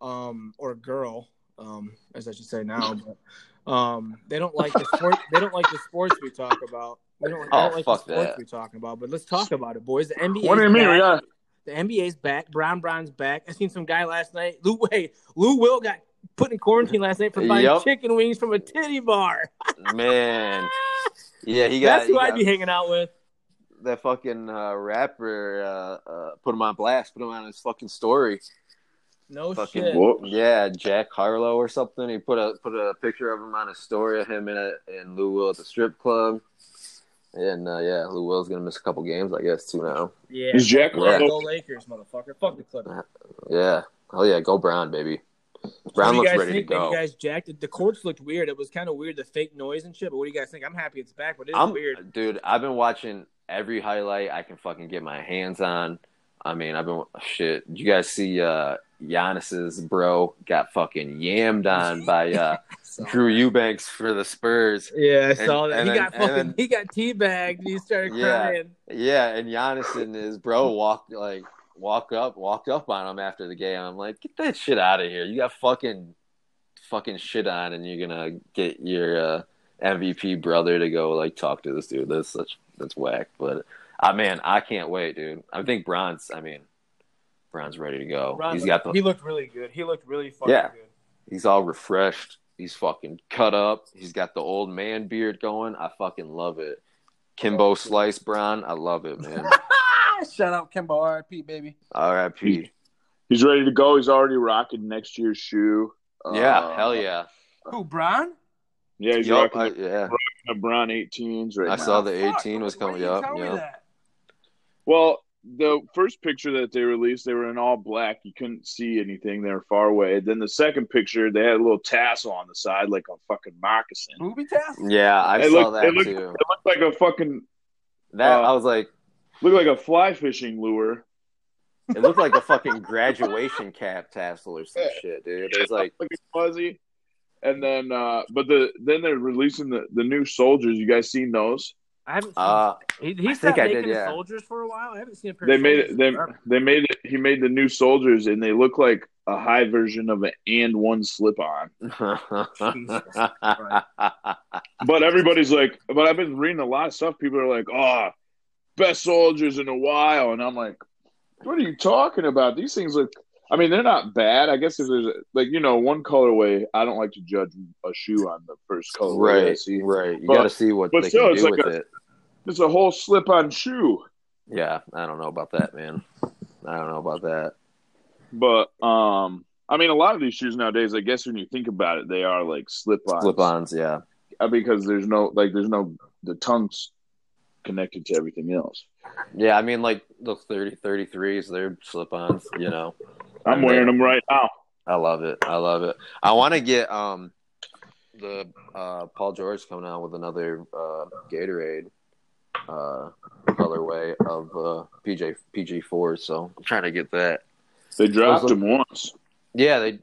um, or girl, um, as I should say now, but um, they don't like the sport. they don't like the sports we talk about. We don't, they Oh, don't like fuck the sports that. we're talking about. But let's talk about it, boys. The NBA. What do you mean? Back. We The NBA's back. Bron Bron's back. I seen some guy last night. Lou, hey, Lou Will got put in quarantine last night for buying Yup. chicken wings from a titty bar. Man. Yeah, he got, That's who I'd got be hanging out with. that fucking uh, rapper uh, uh, put him on blast, put him on his fucking story. No Fucking shit. Whoops. yeah, Jack Harlow or something. He put a put a picture of him on his story of him in a, in Lou Will at the strip club. And uh, yeah, Lou Will's gonna miss a couple games, I guess, too now. Yeah. Is Jack Yeah, Harlow- go Lakers, motherfucker. Fuck the Clippers. Yeah, hell yeah, go Bron, baby. Bron do you looks guys ready to think? That go. You guys jacked. The courts looked weird. It was kind of weird, the fake noise and shit. But what do you guys think? I'm happy it's back, but it's I'm weird. dude. I've been watching every highlight I can fucking get my hands on. I mean, I've been shit. Did you guys see uh Giannis's bro got fucking yammed on by uh Drew Eubanks for the Spurs? yeah, I saw And- that. and he then- got fucking. then- he got teabagged. and He started Yeah. crying. Yeah, and Giannis and his bro walked like walk up, walked up on him after the game. I'm like, get that shit out of here. You got fucking fucking shit on, and you're gonna get your uh, MVP brother to go like talk to this dude. That's such that's whack. But uh, man, I can't wait, dude. I think Bron's. I mean, Bron's ready to go. Ron He's looked- got the. He looked really good. He looked really fucking Yeah. good. He's all refreshed. He's fucking cut up. He's got the old man beard going. I fucking love it. Kimbo Slice Bron, I love it, man. Shout out Kimbo RIP, baby. R.I.P. He's ready to go. He's already rocking next year's shoe. Yeah, Uh, hell yeah. Who, Bron? Yeah, he's Yup, rocking I, the, yeah. the Bron 18s right I now. saw the Fuck, 18 was coming up. tell Yeah. Well, the first picture that they released, they were in all black. You couldn't see anything. They were far away. Then the second picture, they had a little tassel on the side, like a fucking moccasin. Booby tassel. Yeah, I It saw looked- that it looked- too. It looked like a fucking That uh, I was like, looked like a fly fishing lure. it looked like a fucking graduation cap tassel or some shit, dude. It was like, looking fuzzy. And then, uh, but the then they're releasing the, the new soldiers. You guys seen those? I haven't seen. uh, he he stopped making did, yeah. soldiers for a while. I haven't seen a pair They of made soldiers it. They they made it. He made the new soldiers, and they look like a high version of an and one slip on. But everybody's like, but I've been reading a lot of stuff. People are like, oh, best soldiers in a while, and I'm like, what are you talking about? These things look. I mean, they're not bad. I guess if there's a, like you know one colorway, I don't like to judge a shoe on the first colorway. I right, see. right. You got to see what they still, can do like with a- it. It's a whole slip-on shoe. Yeah, I don't know about that, man. I don't know about that. But um, I mean, a lot of these shoes nowadays, I guess when you think about it, they are like slip-ons. Slip-ons, yeah. uh, because there's no like there's no the tongue's connected to everything else. Yeah, I mean, like the 30, 33s, they're slip-ons. You know, I'm wearing them right now. I love it. I love it. I want to get um the uh, Paul George coming out with another uh, Gatorade uh, colorway of uh, PJ PG four. So I'm trying to get that. They dropped them once. Yeah, they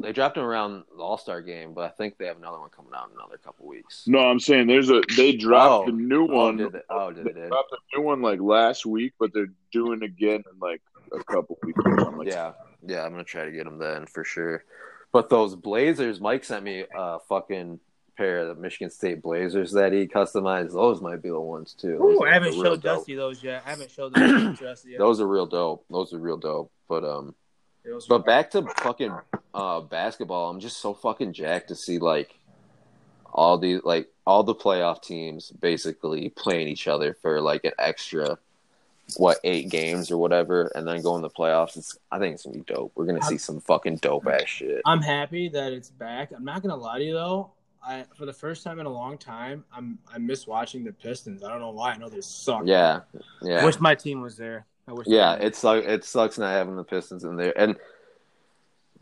they dropped him around the All Star game, but I think they have another one coming out in another couple weeks. No, I'm saying there's a they dropped Oh. the new Oh, one. did they? Oh, did They they? Dropped a new one like last week, but they're doing again in like a couple weeks or something. Like Yeah, yeah, I'm gonna try to get them then for sure. But those Blazers, Mike sent me a fucking pair of the Michigan State Blazers that he customized. Those might be the ones too. Those Ooh, are I haven't real showed dope. Dusty those yet. I haven't showed those to Dusty yet. Those are real dope. Those are real dope. But um, Those are- but back to fucking uh basketball. I'm just so fucking jacked to see like all these like all the playoff teams basically playing each other for like an extra what eight games or whatever, and then go in the playoffs. It's I think it's gonna be dope. We're gonna see some fucking dope ass shit. I'm happy that it's back. I'm not gonna lie to you though. I for the first time in a long time, I'm I miss watching the Pistons. I don't know why. I know they suck. Yeah, I yeah, wish my team was there. I wish. yeah. It sucks. It sucks not having the Pistons in there, and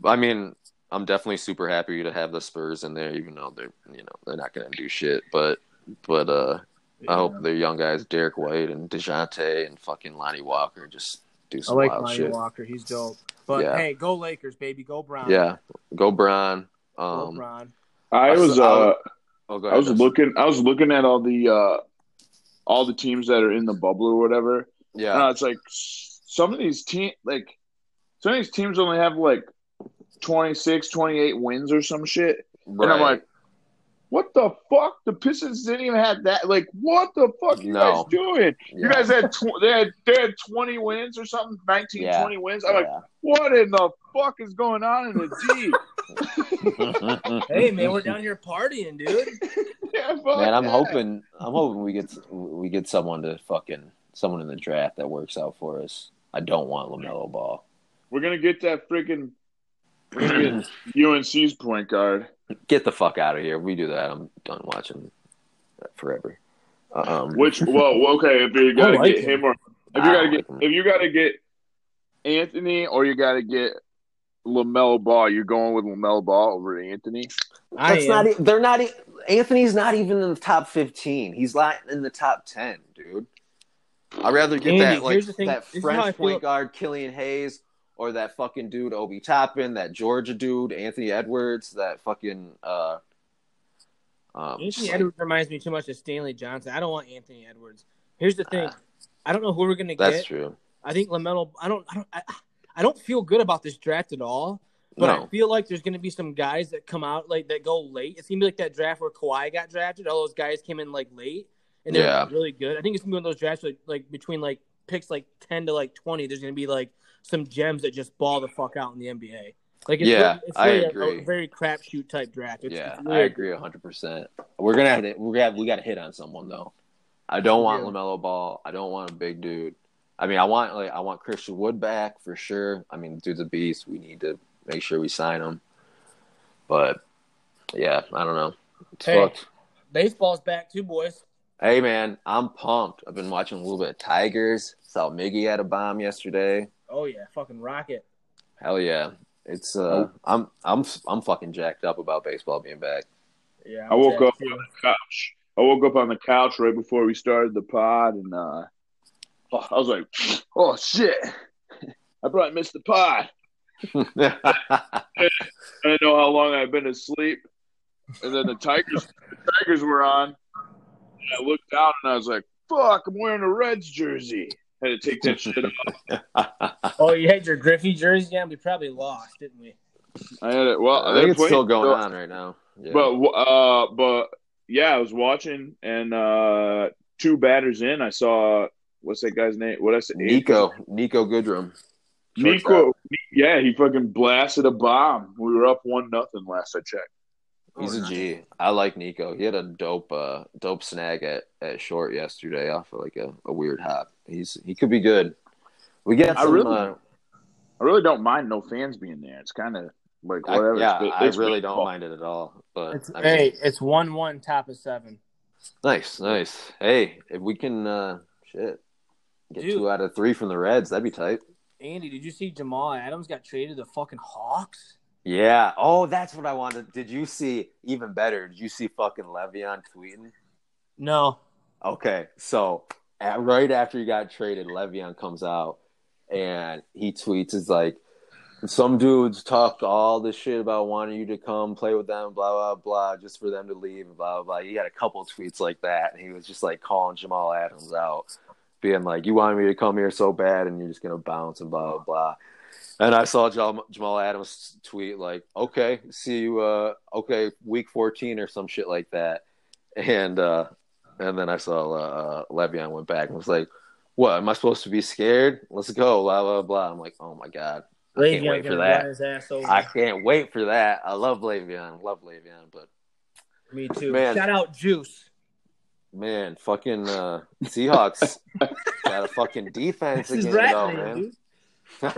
I mean, I'm definitely super happy to have the Spurs in there, even though they're you know they're not gonna do shit. But but uh, I hope their young guys, Derrick White and Dejounte and fucking Lonnie Walker, just do some I like wild Lonnie shit. Walker. He's dope. But Yeah. hey, go Lakers, baby. Go Bron. Yeah, go Bron. Go Um, Bron. I I was saw- uh oh, go I ahead, was Dustin. looking I was looking at all the uh all the teams that are in the bubble or whatever. Yeah, Uh, it's like s- some of these team like some of these teams only have like 26, 28 wins or some shit. right. And I'm like, what the fuck? The Pistons didn't even have that. Like, what the fuck are you No. guys doing? You guys had tw- they had they had 20 wins or something, 19, Yeah. 20 wins. I'm like, what in the fuck is going on in the D? Hey man, we're down here partying, dude. yeah, Man, I'm that. hoping I'm hoping we get we get someone to fucking someone in the draft that works out for us. I don't want LaMelo Ball. We're gonna get that freaking we're gonna get UNC's point guard. Get the fuck out of here. If we do that, I'm done watching that forever. Um, Which well, okay, if you gotta like get him. him or if I you gotta get like if you gotta get Anthony or you gotta get LaMelo Ball, you're going with LaMelo Ball over Anthony. I that's am. not. e- They're not. e- Anthony's not even in the top fifteen. He's not in the top ten, dude. I'd rather get Andy, that like here's the thing. that This is how I French point guard Killian Hayes or that fucking dude Obi Toppin, that Georgia dude Anthony Edwards, that fucking uh um Anthony like- Edwards reminds me too much of Stanley Johnson. I don't want Anthony Edwards. Here's the thing. Ah. I don't know who we're gonna that's get. That's true. I think LaMelo. I don't. I don't. I, I don't feel good about this draft at all. But I feel like there's going to be some guys that come out like that go late. It's to be like that draft where Kawhi got drafted. All those guys came in like late and they're Yeah. really good. I think it's going to be one of those drafts like, like between like picks like ten to like twenty. There's going to be like some gems that just ball the fuck out in the NBA. Like it's Yeah, really, it's I really a- agree. A, very crapshoot type draft. It's, yeah, it's I agree hundred percent. We're gonna have to we're gonna have, we gotta hit on someone though. I don't want Yeah. LaMelo Ball. I don't want a big dude. I mean I want like I want Christian Wood back for sure. I mean dude's a beast. We need to make sure we sign him. But yeah, I don't know. It's Hey. fucked. Baseball's back too, boys. Hey man, I'm pumped. I've been watching a little bit of Tigers. Saw Miggy had a bomb yesterday. Oh yeah, fucking rocket. Hell yeah. It's uh I'm I'm I'm fucking jacked up about baseball being back. Yeah, I woke I'm up on the couch. I woke up on the couch right before we started the pod, and uh, oh, I was like, "Oh shit, I probably missed the pod." I didn't know how long I've been asleep, and then the Tigers, the Tigers were on. And I looked down and I was like, "Fuck, I'm wearing a Reds jersey." Had to take that shit off. Oh, you had your Griffey jersey Yeah, We probably lost, didn't we? I had it. Well, I think it's playing still going still. on right now. Yeah. But uh, but yeah, I was watching, and uh, two batters in, I saw what's that guy's name? What I said? Niko, Niko Goodrum. Niko. Yeah, he fucking blasted a bomb. We were up one nothing last I checked. He's Oh, a G. I like Niko. He had a dope, uh, dope snag at, at short yesterday off of like a, a weird hop. He's he could be good. We got I really- uh, I really don't mind no fans being there. It's kind of Like I, whatever. yeah, It's- I really don't baseball. mind it at all. But It's, I mean, hey, it's one one top of seven. nice, nice. Hey, if we can, uh, shit, get Dude. two out of three from the Reds, that'd be tight. Andy, did you see Jamal Adams got traded to fucking Hawks? Yeah. Oh, that's what I wanted. Did you see even better? Did you see fucking Le'Veon tweeting? No. Okay, so at, right after he got traded, Le'Veon comes out and he tweets, "Is like some dudes talk all this shit about wanting you to come play with them, blah blah blah, just for them to leave, blah blah blah." He had a couple tweets like that, and he was just like calling Jamal Adams out, being like, "You wanted me to come here so bad, and you're just gonna bounce and blah blah blah." And I saw Jamal, Jamal Adams tweet like, "Okay, see you, uh, okay, week 14 or some shit like that," and uh, and then I saw uh, Le'Veon went back and was like, "What? Am I supposed to be scared? Let's go!" Blah blah blah. I'm like, "Oh my god, I can't wait for that. run his ass over. I can't wait for that. I love Le'Veon, love Le'Veon, but Me too. Man. Shout out Juice. man, fucking uh, Seahawks got a fucking defense That's his again, though, man." dude.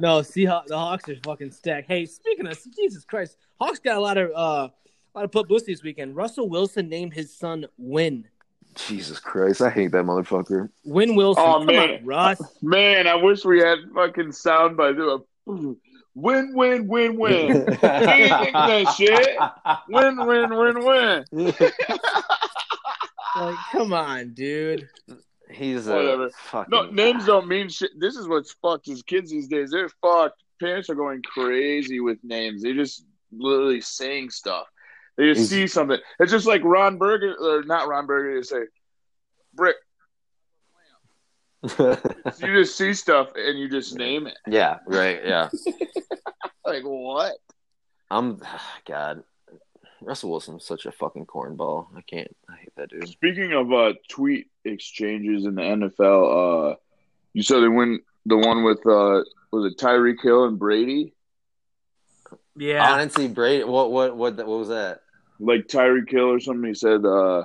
No, Seahawks. The Hawks are fucking stacked. Hey, speaking of Jesus Christ, Hawks got a lot of uh, a lot of publicity this weekend. Russell Wilson named his son Win. Jesus Christ, I hate that motherfucker. Win Wilson. Oh, Come man. on, Russ. Man, I wish we had fucking sound by the win, win, win, win. Ain't that shit. Win, win, win, win. Like, come on, dude. He's a Whatever. fucking No, names don't mean shit. This is what's fucked as kids these days. They're fucked. Parents are going crazy with names. They're just literally saying stuff. They just Is- see something. It's just like Ron Burger, or not Ron Burger, You say, Brick. You just see stuff and you just name it. yeah, right, yeah. Like, what? I'm God. Russell Wilson's such a fucking cornball. I can't. I hate that dude. Speaking of uh, tweet exchanges in the NFL, uh, you saw they win the one with uh, was it Tyreek Hill and Brady? Yeah. Honestly, Brady. What what what what was that? Like Tyreek Hill or something. He said uh,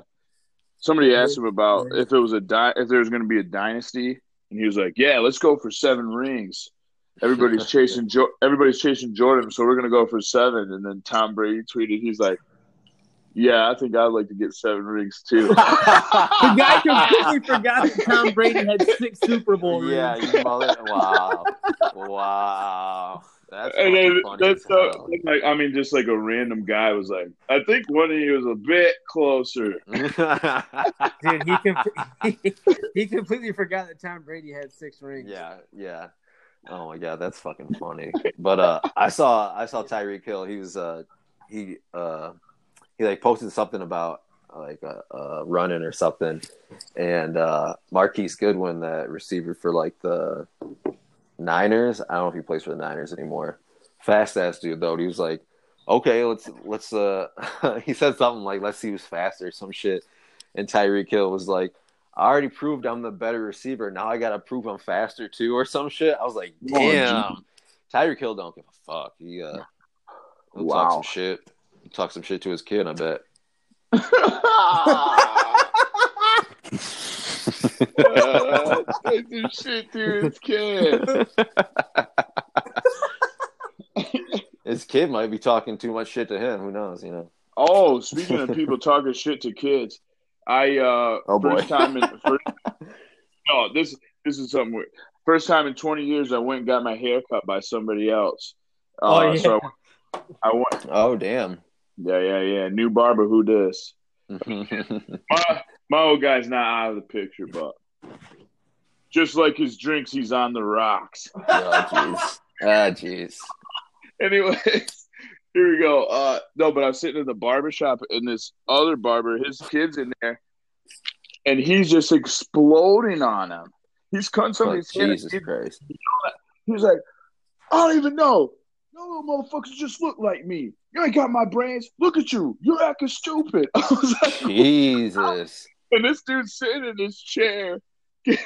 somebody asked him about if it was a di- if there was going to be a dynasty, and he was like, "Yeah, let's go for seven rings." Everybody's chasing jo- everybody's chasing Jordan, so we're going to go for seven. And then Tom Brady tweeted, he's like, "Yeah, I think I'd like to get seven rings too." The guy completely forgot that Tom Brady had six Super Bowl rings. yeah, you mother. Wow, wow. That's And then funny that's so, like I mean, just like a random guy was like, I think one of you was a bit closer. Dude, he, com- he completely forgot that Tom Brady had six rings. yeah, yeah. Oh my god, that's fucking funny. But uh, I saw I saw Tyreek Hill. He was uh he uh he like posted something about like uh, uh running or something, and uh Marquise Goodwin, that receiver for like the Niners. I don't know if he plays for the Niners anymore. Fast ass dude though. He was like, okay, let's let's uh he said something like let's see who's faster, some shit. And Tyreek Hill was like, I already proved I'm the better receiver. Now I gotta prove I'm faster too, or some shit. I was like, Oh, damn. Tyreek Hill don't give a fuck. He uh, he'll talk some shit. He'll talk some shit to his kid. I bet. uh, say some shit to his kid. his kid might be talking too much shit to him. Who knows? You know. Oh, speaking of people talking shit to kids, I uh Oh, boy. first time in first, no this this is something weird. First time in twenty years, I went and got my hair cut by somebody else. Uh, Oh, yeah. So I went, Oh damn. yeah, yeah, yeah. New barber, who this? My my old guy's not out of the picture, but just like his drinks, he's on the rocks. oh jeez. Ah jeez. Anyways, here we go. Uh, no, but I was sitting in the barber shop, and this other barber, his kid's in there, and he's just exploding on him. He's cutting Oh, somebody's hair. Jesus He- Christ. He's like, I don't even know. No little motherfuckers just look like me. You ain't got my brains. Look at you. You're acting stupid. I was like, Jesus. and this dude's sitting in his chair. and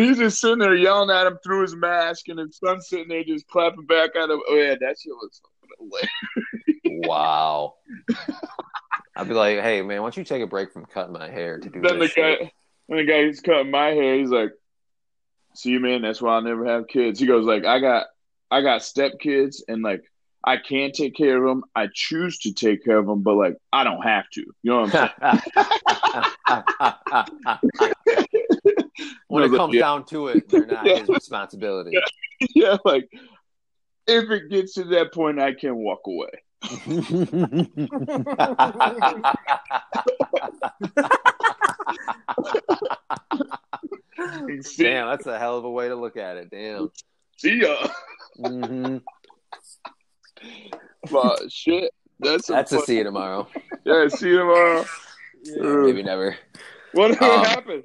he's just sitting there yelling at him through his mask, and his son's sitting there just clapping back at him. Oh yeah, that shit was fucking hilarious. wow. I'd be like, hey man, why don't you take a break from cutting my hair to do Then the this shit? guy, when the guy who's cutting my hair, he's like, see, man, that's why I'll never have kids. He goes like, I got, I got step kids, and like, I can take care of them. I choose to take care of them, but like, I don't have to. You know what I'm saying? when it comes yeah. down to it, they're not Yeah. his responsibility. yeah, like, if it gets to that point, I can walk away. See, Damn, that's a hell of a way to look at it. Damn. see ya. hmm But shit, that's a That's a see you tomorrow. Yeah, see you tomorrow. Maybe never. What, what Um, happened?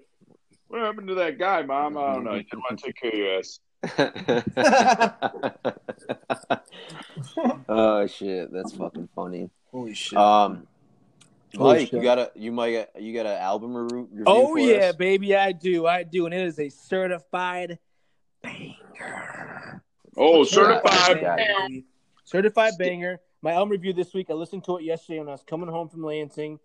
What happened to that guy, Mom? I don't know. You didn't want to take care of your ass. oh shit, that's fucking funny. Holy shit! Um, Holy Mike, you got a you might get you got an album re- review. oh for yeah, us? baby, I do, I do, and it is a certified banger. Oh, Certified certified. banger. banger. Certified banger. My album review this week. I listened to it yesterday when I was coming home from Lansing.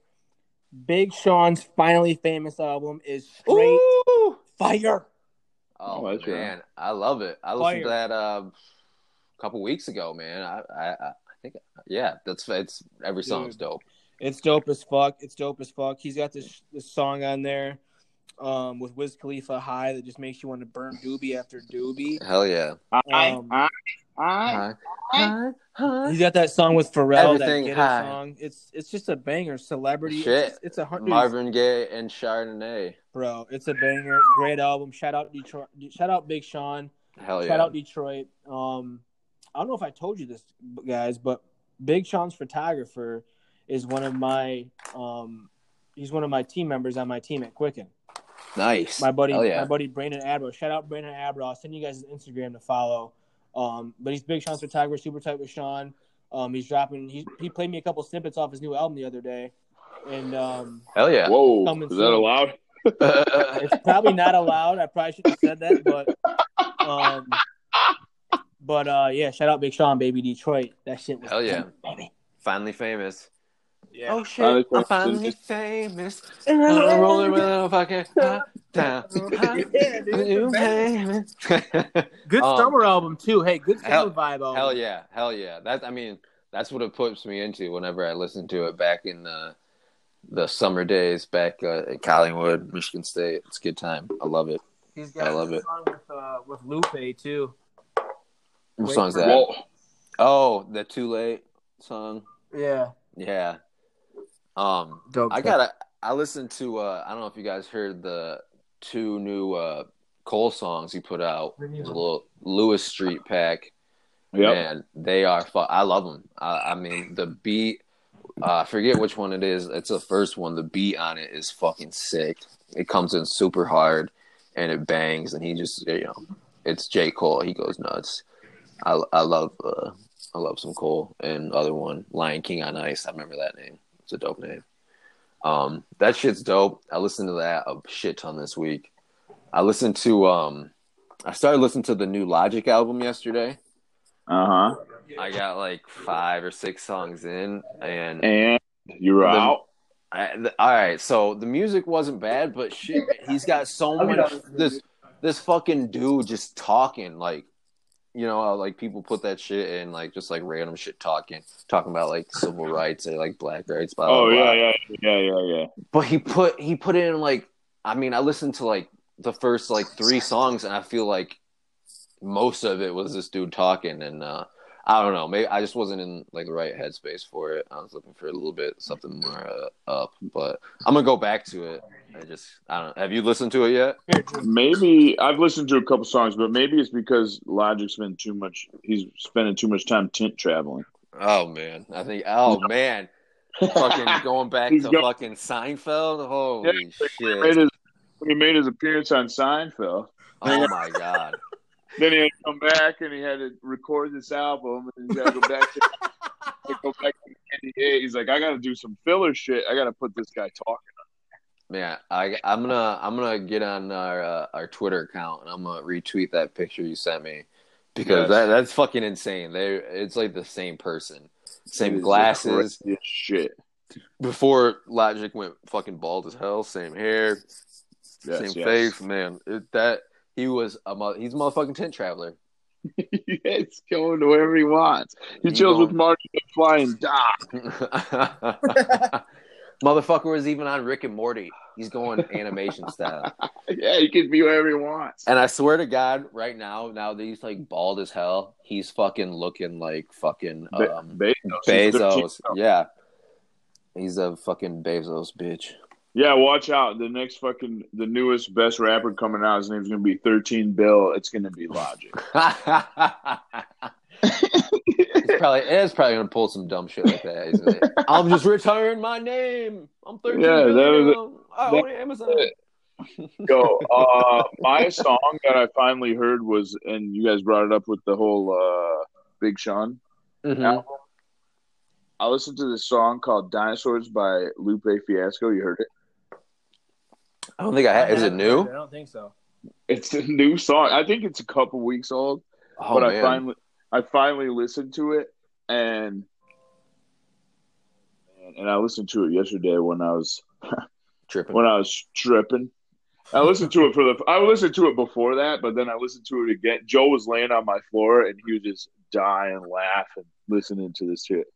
Big Sean's finally famous album is straight Ooh! fire. Oh, Oh, that's man, I love it. I listened to that uh, a couple weeks ago, man. I, I, I think, yeah, that's it's every song's Dude. dope. It's dope as fuck. It's dope as fuck. He's got this this song on there um, with Wiz Khalifa High that just makes you want to burn doobie after doobie. Hell yeah. I, Um, I, I, Hi, hi, hi. He's got that song with Pharrell, Everything that High. song. It's it's just a banger. Celebrity. Shit. It's, it's a hundred. Marvin Gaye and Chardonnay. bro. It's a banger. Great album. Shout out Detroit. Shout out Big Sean. Hell yeah. Shout out Detroit. Um, I don't know if I told you this, guys, but Big Sean's photographer is one of my um, he's one of my team members on my team at Quicken. nice. My buddy, yeah. my buddy Brandon Abro. Shout out Brandon Abro. I'll send you guys his Instagram to follow. Um, but he's Big Sean's photographer, super tight with Sean. Um, he's dropping. He he played me a couple snippets off his new album the other day, and um, Hell yeah. whoa, is soon. that allowed? it's probably not allowed. I probably shouldn't have said that, but um, but uh, yeah, shout out Big Sean, baby Detroit. That shit was Hell yeah. baby. Finally famous. Yeah. Oh shit, Finally I'm finally famous. I'm rolling with a fucking hot down. Hot Yeah, dude, you famous. Good Um, summer album too. Hey, good summer hell- vibe album. Hell yeah, hell yeah. That I mean, that's what it puts me into whenever I listen to it back in the the summer days back uh, at Collingwood, Michigan State. It's a good time. I love it. He's got I love a it. song with uh, with Lupe too. What Wait song's that? Whoa. Oh, the Too Late song. Yeah, Yeah. Um, dope. I gotta. I listened to. Uh, I don't know if you guys heard the two new uh, Cole songs he put out. There's little Lewis Street pack. Yep. Man, they are. Fu- I love them. I, I mean, the beat. Uh, I forget which one it is. It's the first one. The beat on it is fucking sick. It comes in super hard, and it bangs. And he just, you know, it's J Cole. He goes nuts. I, I love. Uh, I love some Cole. And other one, Lion King on Ice. I remember that name. It's a dope name. Um, that shit's dope. I listened to that a shit ton this week. I listened to. Um, I started listening to the new Logic album yesterday. Uh huh. I got like five or six songs in, and And you were The- out. I, th- all right. So the music wasn't bad, but shit, he's got so much. This this fucking dude just talking like, you know, how, like people put that shit in like just like random shit talking, talking about like civil rights or like black rights. Blah, blah, Oh blah. yeah, yeah, yeah, yeah, yeah. But he put he put in like I mean I listened to like the first like three songs and I feel like most of it was this dude talking and uh I don't know maybe I just wasn't in like the right headspace for it. I was looking for a little bit something more uh, up, but I'm gonna go back to it. I just I don't. Have you listened to it yet? Maybe I've listened to a couple songs, but maybe it's because Logic's been too much. He's spending too much time tent traveling. Oh man, I think oh man, fucking going back to go- fucking Seinfeld. Holy When he made shit! his when he made his appearance on Seinfeld, Oh my god. Then he had to come back and he had to record this album, and he's got to go back to, to go back to the NDA. He's like, I got to do some filler shit. I got to put this guy talking. Man, I I'm gonna I'm gonna get on our uh, our Twitter account and I'm gonna retweet that picture you sent me because Yes. that that's fucking insane. They it's like the same person, same glasses. shit. Before Logic went fucking bald as hell, same hair, Yes, same yes. face. Man, it, that he was a mo- he's a motherfucking tent traveler. He's going to wherever he wants. He He's chills with Marty McFly and Doc. Motherfucker was even on Rick and Morty. He's going animation style. Yeah, he can be wherever he wants. And I swear to God, right now, now that he's like bald as hell, he's fucking looking like fucking Be- um, Bezos. Bezos. Yeah. He's a fucking Bezos bitch. Yeah, watch out. The next fucking the newest best rapper coming out, his name's gonna be Thirteen Bill. It's gonna be Logic. It's probably it's probably gonna pull some dumb shit like that. He's like, I'm just retiring my name. I'm 13 Yeah, that billion. was I that own Amazon. Yo, uh, my song that I finally heard was, and you guys brought it up with the whole uh, Big Sean Mhm. album. I listened to this song called "Dinosaurs" by Lupe Fiasco. You heard it? I don't think I had. Is it new? heard I don't think so. It's a new song. I think it's a couple weeks old, Oh but I man. finally, I finally listened to it, and and I listened to it yesterday when I was Tripping. when I was tripping. I listened to it for the. I listened to it before that, but then I listened to it again. Joe was laying on my floor and he was just dying, laughing, listening to this shit.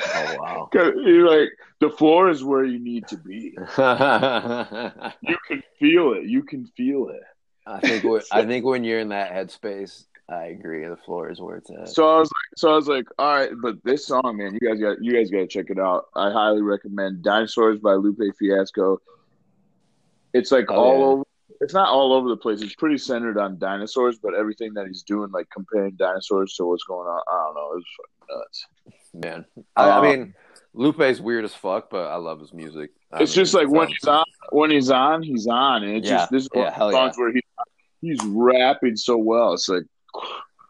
Oh wow. You're like, the floor is where you need to be. You can feel it. You can feel it. I think when, I think when you're in that headspace, I agree. The floor is where it's at. So I was like, so I was like, all right, but this song, man, you guys got, you guys got to check it out. I highly recommend "Dinosaurs" by Lupe Fiasco. It's like Oh, all yeah. over. It's not all over the place. It's pretty centered on dinosaurs, but everything that he's doing, like comparing dinosaurs to what's going on, I don't know. It was fucking nuts. Man, I, I Uh, mean, Lupe's weird as fuck, but I love his music. I It's mean, just like when um, he's on, when he's on, he's on, and it's Yeah, just this is one yeah, hell the songs where he he's rapping so well. It's like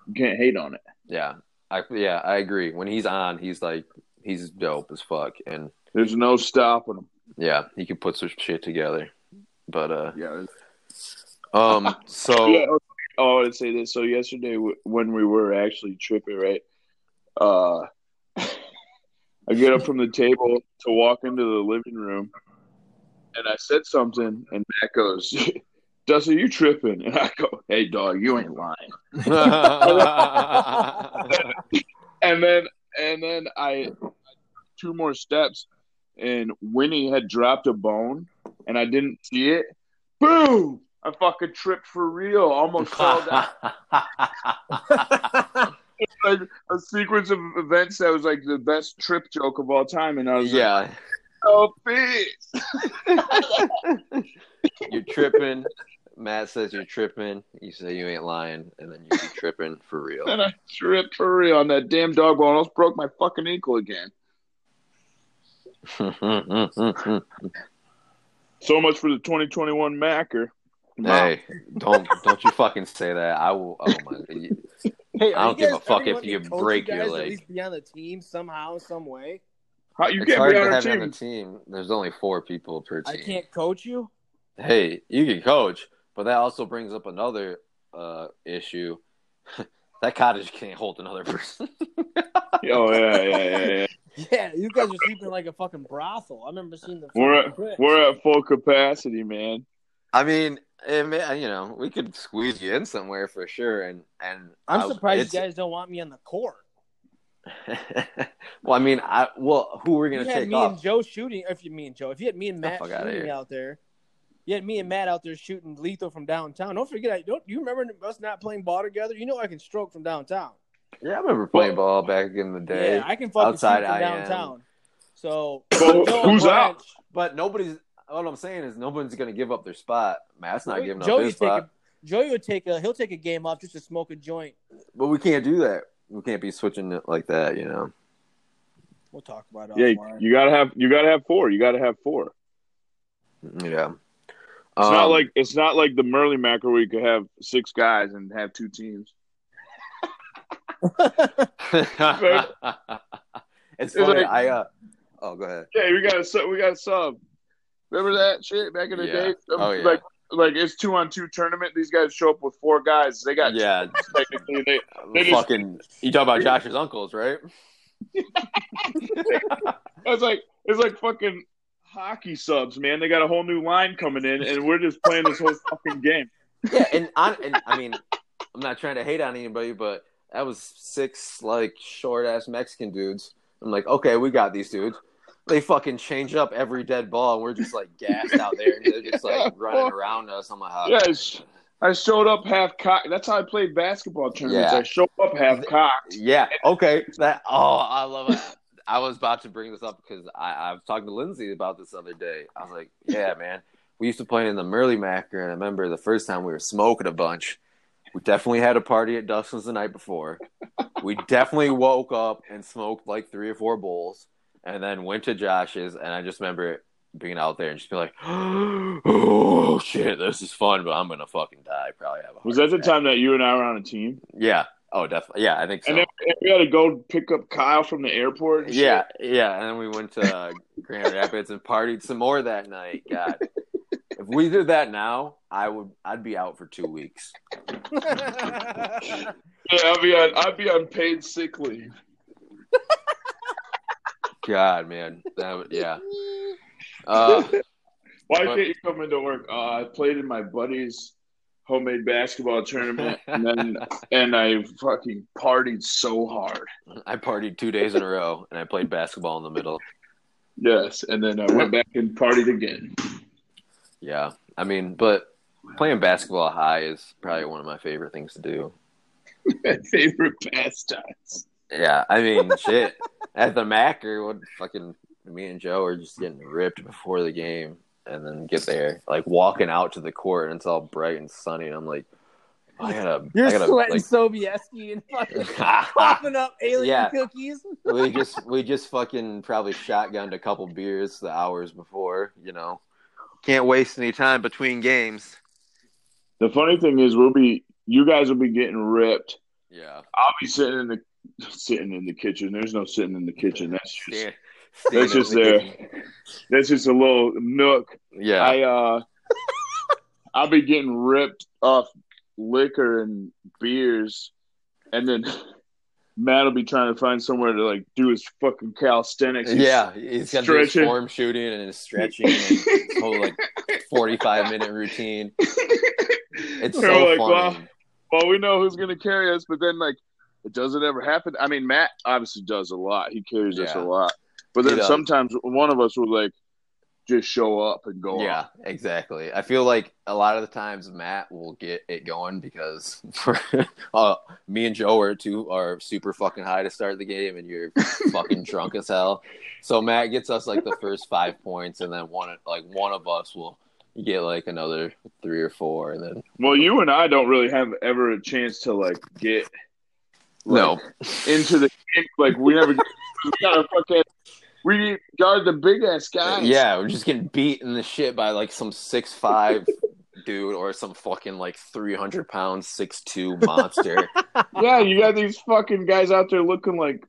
you can't hate on it. Yeah, I yeah, I agree. When he's on, he's like he's dope as fuck, and There's no stopping him. yeah, he can put some shit together. But uh, Yeah. um, so yeah. okay. Oh, I would say this. So yesterday, when we were actually tripping, right? Uh, I get up from the table to walk into the living room, and I said something, and Matt goes, "Dusty, you tripping?" And I go, "Hey, dog, you ain't lying." And then, and then I two more steps, and Winnie had dropped a bone, and I didn't see it. Boom! I fucking tripped for real. Almost fell down. like a sequence of events that was like the best trip joke of all time, and I was like, yeah, "Oh, peace." you're tripping. Matt says you're tripping. You say you ain't lying, and then you be tripping for real. and I tripped for real on that damn dog bone. I almost broke my fucking ankle again. So much for the 2021 Macker. Hey, don't don't you fucking say that. I will. Oh my. Hey, I don't give a fuck ever if let me you coach break your guys leg. At least be on the team somehow, some way. How you It's can't hard be to on our have team? on a team. There's only four people per team. I can't coach you. Hey, you can coach, but that also brings up another uh, issue. that cottage can't hold another person. Oh yeah, yeah, yeah, yeah. Yeah, you guys are sleeping like a fucking brothel. I remember seeing the. We're at, clips. we're at full capacity, man. I mean, it Eh, may, you know, we could squeeze you in somewhere for sure. And and I'm I surprised you guys don't want me on the court. well, I mean, I well, who we're You gonna had take me and off? Joe shooting. If you mean Joe, if you had me and Matt fuck shooting here. out there, you had me and Matt out there shooting lethal from downtown. Don't forget, I don't. You remember us not playing ball together? You know I can stroke from downtown. Yeah, I remember playing ball back in the day. Yeah, I can fucking outside shoot from I am. downtown. So Well, who's and out? But nobody's. What I'm saying is, nobody's gonna give up their spot. Matt's not giving up Joey his take spot. a, Joey would take a he'll take a game off just to smoke a joint. But we can't do that. We can't be switching it like that, you know. We'll talk about it. Yeah, offline. you gotta have you gotta have four. You gotta have four. Yeah. It's Um, not like it's not like the Merley Macker where you could have six guys and have two teams. it's It's funny. like- I uh. Oh, go ahead. Yeah, we got a sub. We got a sub. Remember that shit back in the Yeah. day? Oh, yeah. Like like it's two on two tournament. These guys show up with four guys. They got Yeah, technically they They just- fucking. You talk about Josh's uncles, right? It's like it's like fucking hockey subs, man. They got a whole new line coming in, and we're just playing this whole fucking game. Yeah, and on and I mean, I'm not trying to hate on anybody, but that was six like short ass Mexican dudes. I'm like, okay, we got these dudes. They fucking change up every dead ball, and we're just like gassed out there, and they're just like running around us. I'm like, oh, Yes. I showed up half cocked. That's how I played basketball tournaments. Yeah. I show up half cocked. Yeah. Okay. That. Oh, I love it. I was about to bring this up because I, I was talking to Lindsay about this other day. I was like, "Yeah, man, we used to play in the Merleymacker, and I remember the first time we were smoking a bunch. We definitely had a party at Dustin's the night before. We definitely woke up and smoked like three or four bowls, and then went to Josh's. And I just remember being out there and just be like, "Oh shit, this is fun, but I'm gonna fucking die. Probably have a." Was that the time that you and I were on a team? Yeah. Oh, definitely. Yeah, I think so. And then we had to go pick up Kyle from the airport. and shit? Yeah, yeah, and then we went to uh, Grand Rapids and partied some more that night. God, if we did that now, I would, I'd be out for two weeks. Yeah, I'd be on. I'd be on paid sick leave. God, man, that would, yeah. Uh, Why But- can't you come into work? Uh, I played in my buddy's homemade basketball tournament, and then and I fucking partied so hard. I partied two days in a row, and I played basketball in the middle. Yes, and then I went back and partied again. Yeah, I mean, but playing basketball high is probably one of my favorite things to do. My favorite pastimes. Yeah, I mean, shit. At the Macker, what fucking me and Joe are just getting ripped before the game, and then get there, like walking out to the court, and it's all bright and sunny, and I'm like, I gotta, You're I gotta, sweating like, Sobieski and fucking popping up alien Yeah. cookies. we just, we just fucking probably shotgunned a couple beers the hours before, you know. Can't waste any time between games. The funny thing is, we'll be you guys will be getting ripped. Yeah, I'll be sitting in the sitting in the kitchen. There's no sitting in the kitchen. That's just Stand- that's just there. kitchen. That's just a little nook. Yeah, I uh, I'll be getting ripped off liquor and beers, and then Matt will be trying to find somewhere to like do his fucking calisthenics. He's- yeah, he's got his form shooting and his stretching and his whole like forty-five minute routine. It's so like, funny. well, well, we know who's gonna carry us, but then like it doesn't ever happen. I mean, Matt obviously does a lot. He carries us a lot, but then sometimes one of us will like just show up and go. Yeah, off. exactly. I feel like a lot of the times Matt will get it going because for, uh, me and Joe are two are super fucking high to start the game, and you're fucking drunk as hell. So Matt gets us like the first five points, and then one like one of us will get like another three or four, and then Well, you and I don't really have ever a chance to like get like, no, into the game. Like we never we gotta fucking we guard the big ass guys. yeah, we're just getting beat in the shit by like some six five dude or some fucking like three hundred pound six two monster. yeah. You got these fucking guys out there looking like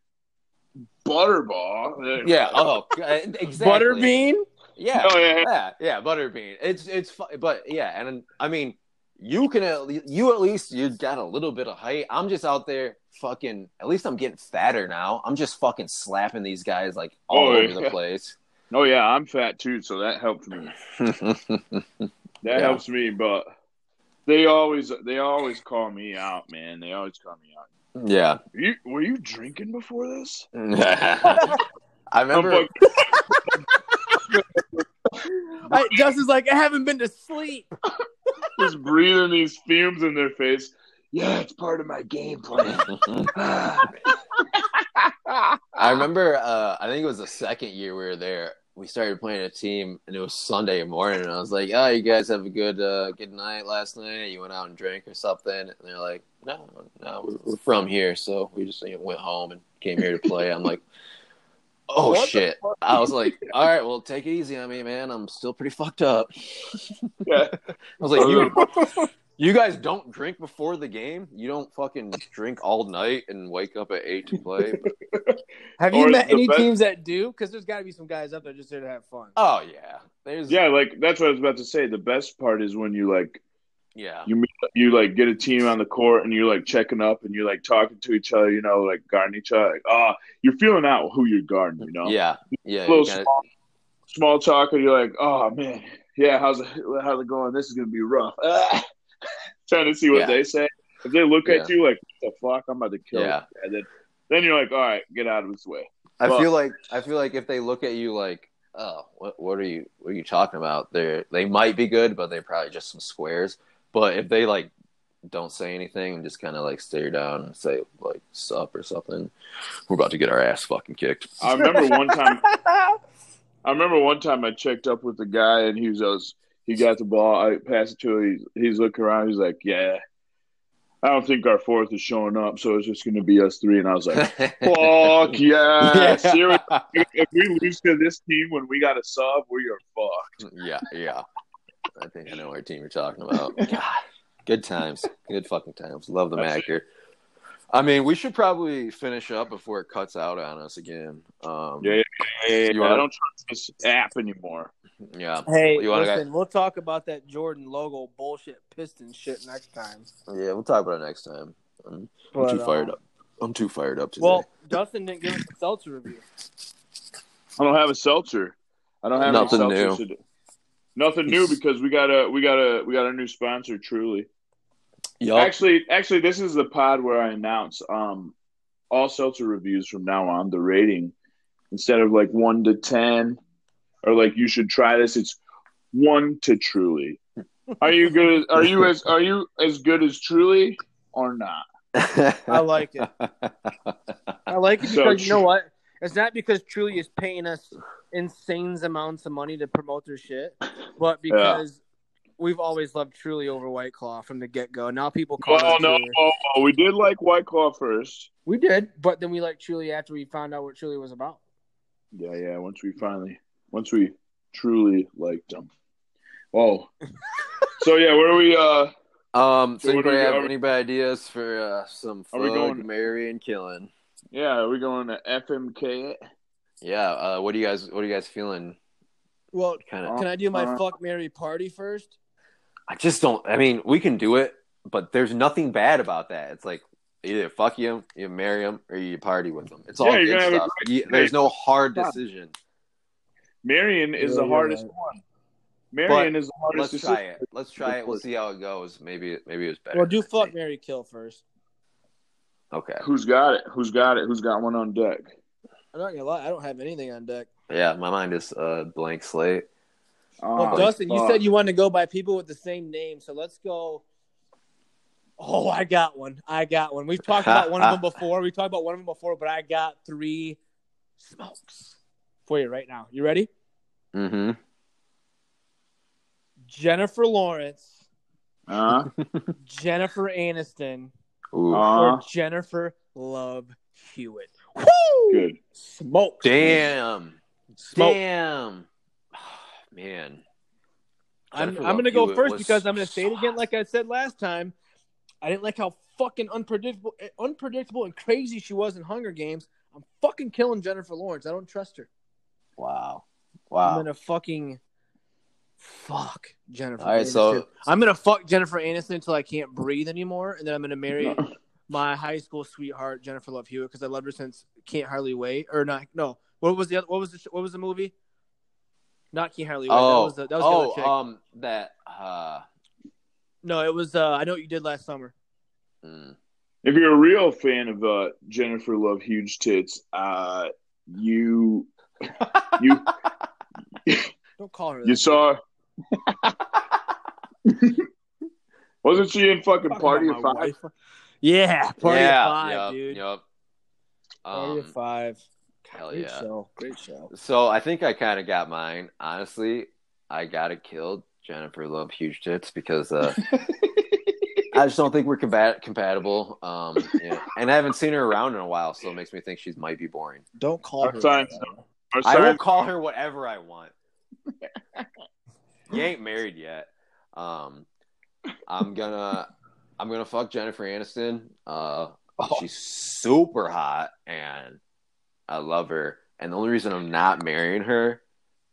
butterball. yeah. Oh, eh, exactly. Butterbean. Yeah. Oh yeah. yeah, yeah, butterbean. It's it's but yeah, and I mean, you can at le- you at least you got a little bit of height. I'm just out there fucking. At least I'm getting fatter now. I'm just fucking slapping these guys like oh, all Oh, over yeah. the place. Oh yeah. I'm fat too, so that helped me. That Yeah. helps me, but they always they always call me out, man. They always call me out. yeah, Were you, were you drinking before this? I I'm remember. like, I, Justin's like, I haven't been to sleep. Just breathing these fumes in their face. Yeah, it's part of my game plan. I remember. Uh, I think it was the second year we were there. We started playing a team, and it was Sunday morning. And I was like, "Oh, you guys have a good uh, good night last night. You went out and drank or something?" And they're like, "No, no, we're, we're from here, so we just you know, went home and came here to play." I'm like, "Oh What shit!" I was like, "All right, well, take it easy on me, man. I'm still pretty fucked up." yeah. I was like, "You, you guys don't drink before the game. You don't fucking drink all night and wake up at eight to play." Have you Or met any best- teams that do? Because there's got to be some guys up there just there to have fun. Oh yeah, there's Yeah, like that's what I was about to say. The best part is when you like yeah. you meet, you like get a team on the court and you're like checking up and you're like talking to each other, you know, like guarding each other. Like, ah, you're feeling out who you're guarding, you know. Yeah, yeah. little you gotta- small, small talk, and you're like, oh man, yeah, how's it how's it going? This is gonna be rough. Ah. trying to see what Yeah. they say. If they look Yeah. at you like, "What the fuck? I'm about to kill Yeah. this guy," then then you're like, "All right, get out of his way." I Well- feel like I feel like if they look at you like, oh, what what are you what are you talking about? They they might be good, but they're probably just some squares. But if they like don't say anything and just kind of like stare down and say like sup or something, we're about to get our ass fucking kicked. I remember one time. I remember one time I checked up with the guy and he was, was he got the ball. I passed it to him. He's, he's looking around. He's like, "Yeah, I don't think our fourth is showing up, so it's just going to be us three. And I was like, "Fuck yeah, seriously." If we lose to this team when we got a sub, we are fucked. yeah, yeah. I think I know what team you're talking about. God, good times, good fucking times. Love the That's Macker. I mean, we should probably finish up before it cuts out on us again. Um, Yeah, yeah, You wanna- I don't trust this app anymore. yeah, Hey, You wanna listen, we'll talk about that Jordan logo bullshit piston shit next time. yeah. We'll talk about it next time. I'm, I'm But, too fired uh, up. I'm too fired up today. Well, Dustin didn't give us a seltzer review. I don't have a seltzer. I don't have Nothing any seltzers new. To do. Nothing new because we got a we got a we got a new sponsor. Truly, yup. actually, actually, this is the pod where I announce um all seltzer reviews from now on. The rating instead of like one to ten or like you should try this. It's one to Truly. Are you good? Are you as are you as good as Truly or not? I like it. I like it So because you know what? It's not because Truly is paying us insane amounts of money to promote their shit, but because we've always loved Truly over White Claw from the get go. Now people call Well, it no, oh, oh, we did like White Claw first. We did, but then we liked Truly after we found out what Truly was about. Yeah, yeah. Once we finally, once we truly liked them. Oh, so yeah, where are we? Uh, um, so So what anybody we- have are we- any ideas for uh, some Are we fug, going- Mary, and killing? yeah, are we going to FMK? it? Yeah. Uh, what do you guys? What are you guys feeling? Well, Kind of. can I do my Uh, fuck Mary party first? I just don't. I mean, we can do it, but there's nothing bad about that. It's like either fuck you, you marry him, or you party with them. It's all Yeah, good gonna have a stuff. You- there's no hard decision. Marion is Yeah, the hardest right. one. Marion is the hardest. Let's to try sit- it. Let's try it. We'll see how it goes. Maybe maybe it was better. Well, do fuck Mary kill first. Okay. Who's got it? Who's got it? Who's got one on deck? I'm not gonna lie, I don't have anything on deck. Yeah, my mind is uh, blank slate. Well, Oh, Dustin, you said you wanted to go by people with the same name, so let's go. Oh, I got one. I got one. We've talked about one of them before. We talked about one of them before, but I got three smokes for you right now. You ready? Mm-hmm. Jennifer Lawrence, Uh, Jennifer Aniston, Ooh. uh, or Jennifer Love Hewitt. Woo! good. Smokes. Damn. Smoke. Damn. Man. I'm, I'm going to go first because I'm going to say it again, like I said last time. I didn't like how fucking unpredictable, eh, unpredictable and crazy she was in Hunger Games. I'm fucking killing Jennifer Lawrence. I don't trust her. Wow. Wow. I'm Wow. gonna fucking fuck Jennifer. All right, Aniston. so- I'm gonna fuck Jennifer Aniston until I can't breathe anymore, and then I'm gonna marry my high school sweetheart Jennifer Love Hewitt because I loved her since Can't Hardly Wait. Or not? No. What was the other, what was the what was the movie? Not Can't Hardly Wait. that Oh, was the, that was the oh, other chick. um, that. Uh, no, it was. Uh, I know what you did last summer. mm. If you're a real fan of uh, Jennifer Love Huge Tits, uh, you you Don't call her. you that. saw. Wasn't she in fucking Party of Five? wife. Yeah, Party yeah, of Five, yep, dude. Yep. Party Um, of Five. hell Great yeah. show. Great show. So I think I kind of got mine. Honestly, I got it killed. Jennifer Love huge tits because uh, I just don't think we're combat- compatible. Um, yeah. and I haven't seen her around in a while, so it makes me think she might be boring. Don't call Our her. signs- that. I will call her whatever I want. you ain't married yet. Um, I'm gonna I'm gonna fuck Jennifer Aniston. Uh, Oh. she's super hot and I love her. And the only reason I'm not marrying her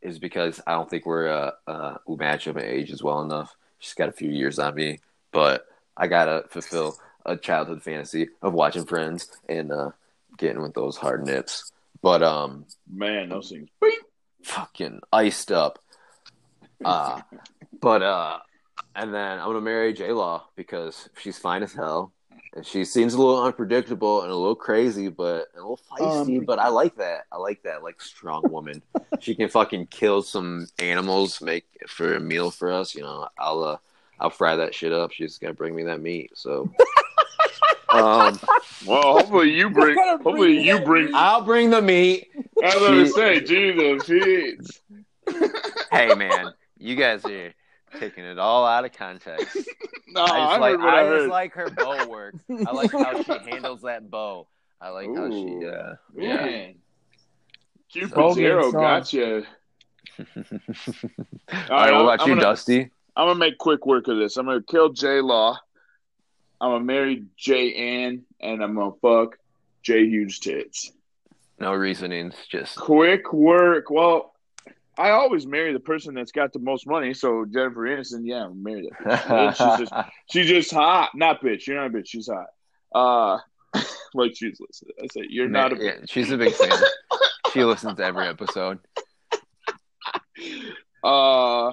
is because I don't think we're uh, uh we match up in ages well enough. She's got a few years on me, but I gotta fulfill a childhood fantasy of watching Friends and uh, getting with those hard nips. But um, Man, those things. fucking iced up. Uh, but uh, and then I'm gonna marry J Law because she's fine as hell, and she seems a little unpredictable and a little crazy, but a little feisty. Um, but I like that. I like that. Like strong woman. she can fucking kill some animals, make for a meal for us. You know, I'll uh, I'll fry that shit up. She's gonna bring me that meat. So. Um, Well, hopefully you bring. gotta bring Hopefully you that bring. I'll bring the meat. I was gonna say, Jesus, Pete. Hey man, you guys are taking it all out of context. No, I I, just like heard what I, I just like her bow work. I like how she handles that bow. I like how she Ooh. uh yeah. Man. Cupid's Bogey and arrow strong. got you. All right, right, what about I'm you, gonna- Dusty? I'm gonna make quick work of this. I'm gonna kill J Law. I'm gonna marry J Ann, and I'm gonna fuck J Huge tits. No reasonings, just Quick work. Well, I always marry the person that's got the most money. So Jennifer Aniston, yeah, I'm married that. she's just she's just hot. Not bitch. You're not a bitch. She's hot. Uh, like she's listening. I say you're not a. yeah, she's a big fan. she listens to every episode. Uh,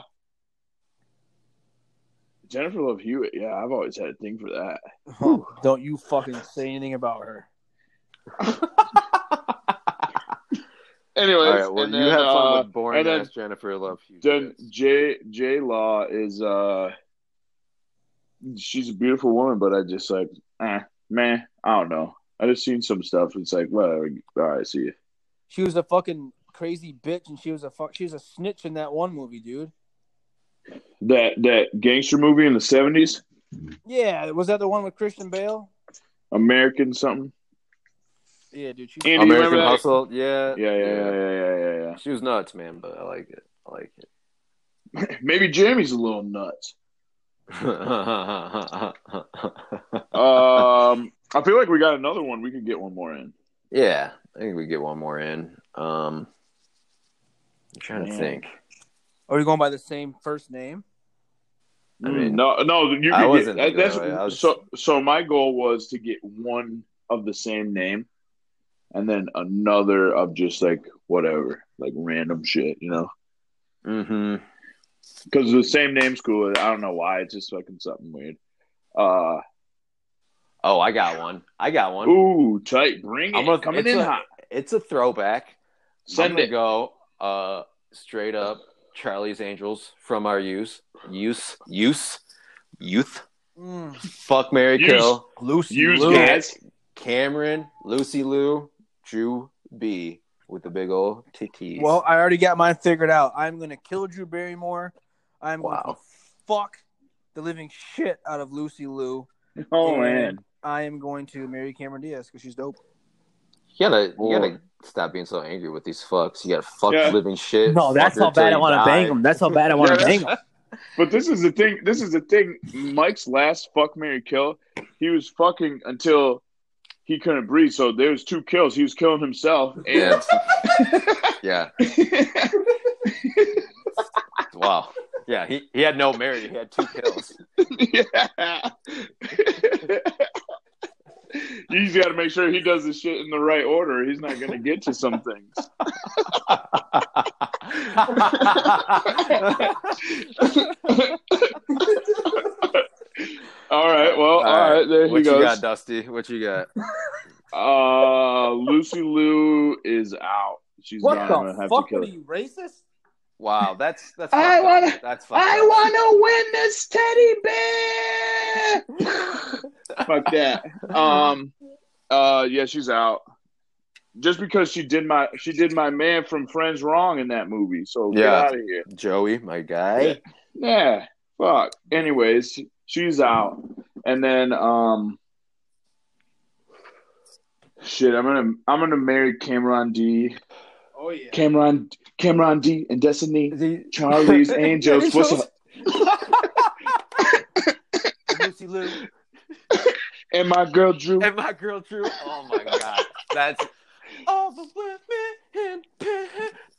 Jennifer Love Hewitt. Yeah, I've always had a thing for that. Don't you fucking say anything about her. Anyways, All right, well, and you then, have fun uh, with boring and then- ass Jennifer Love Hewitt. Then J J Law is uh, she's a beautiful woman, but I just like, eh, man, I don't know. I just seen some stuff. It's like, whatever. All right, see you. She was a fucking crazy bitch, and she was a fuck. She was a snitch in that one movie, dude. That that gangster movie in the seventies, Yeah, was that the one with Christian Bale? American something. Yeah, dude. She, Andy, American? Hustle, yeah, Yeah, yeah, yeah, yeah, yeah, yeah, She was nuts, man, but I like it. I like it. Maybe Jamie's a little nuts. Um, I feel like we got another one. We could get one more in. yeah, I think we get one more in. Um, I'm trying to think. are we going by the same first name? I mean, no, no, you I can wasn't get. That's that. I was- so. So my goal was to get one of the same name, and then another of just like whatever, like random shit, you know. hmm Because the same name's cool. I don't know why. It's just fucking something weird. Uh, Oh, I got one. I got one. ooh, tight. Bring it. I'm gonna Coming in a, hot. It's a throwback. I'm Send gonna it. go uh straight up Charlie's Angels from our use use use youth. Mm. Fuck Mary Use. Kill. Lucy Use Liu. guys. Cameron, Lucy Liu, Drew B with the big old titties. Well, I already got mine figured out. I'm gonna kill Drew Barrymore. I'm Wow. gonna fuck the living shit out of Lucy Liu. Oh And man. I am going to marry Cameron Diaz because she's dope. you gotta you gotta stop being so angry with these fucks. You gotta fuck Yeah. living shit. No, that's how bad I want to die. bang them. That's how bad I want to Yeah, bang them. But this is the thing. This is the thing. Mike's last fuck Mary kill, he was fucking until he couldn't breathe. So there was two kills. He was killing himself. And Yeah. wow. Yeah, he, he had no merit. He had two kills. yeah. He's got to make sure he does this shit in the right order. He's not going to get to some things. all right. Well, all right. There he what goes. you got, Dusty? What you got? Uh, Lucy Liu is out. She's What gone. the gonna have fuck? to kill What are her. you racist? Wow, that's that's. I wanna- That's fucked I want to win this teddy bear. Fuck that. Um. Uh. Yeah, she's out. Just because she did my she did my man from Friends wrong in that movie. So get Yeah. out of here. Joey, my guy. Yeah. Fuck. Anyways, she's out, and then um. Shit, I'm gonna I'm gonna marry Cameron D. Oh yeah. Cameron Cameron D and Destiny. Charlie's Angels. What's up? Lucy Liu. And my girl Drew. And my girl Drew. Oh my god, that's over with me and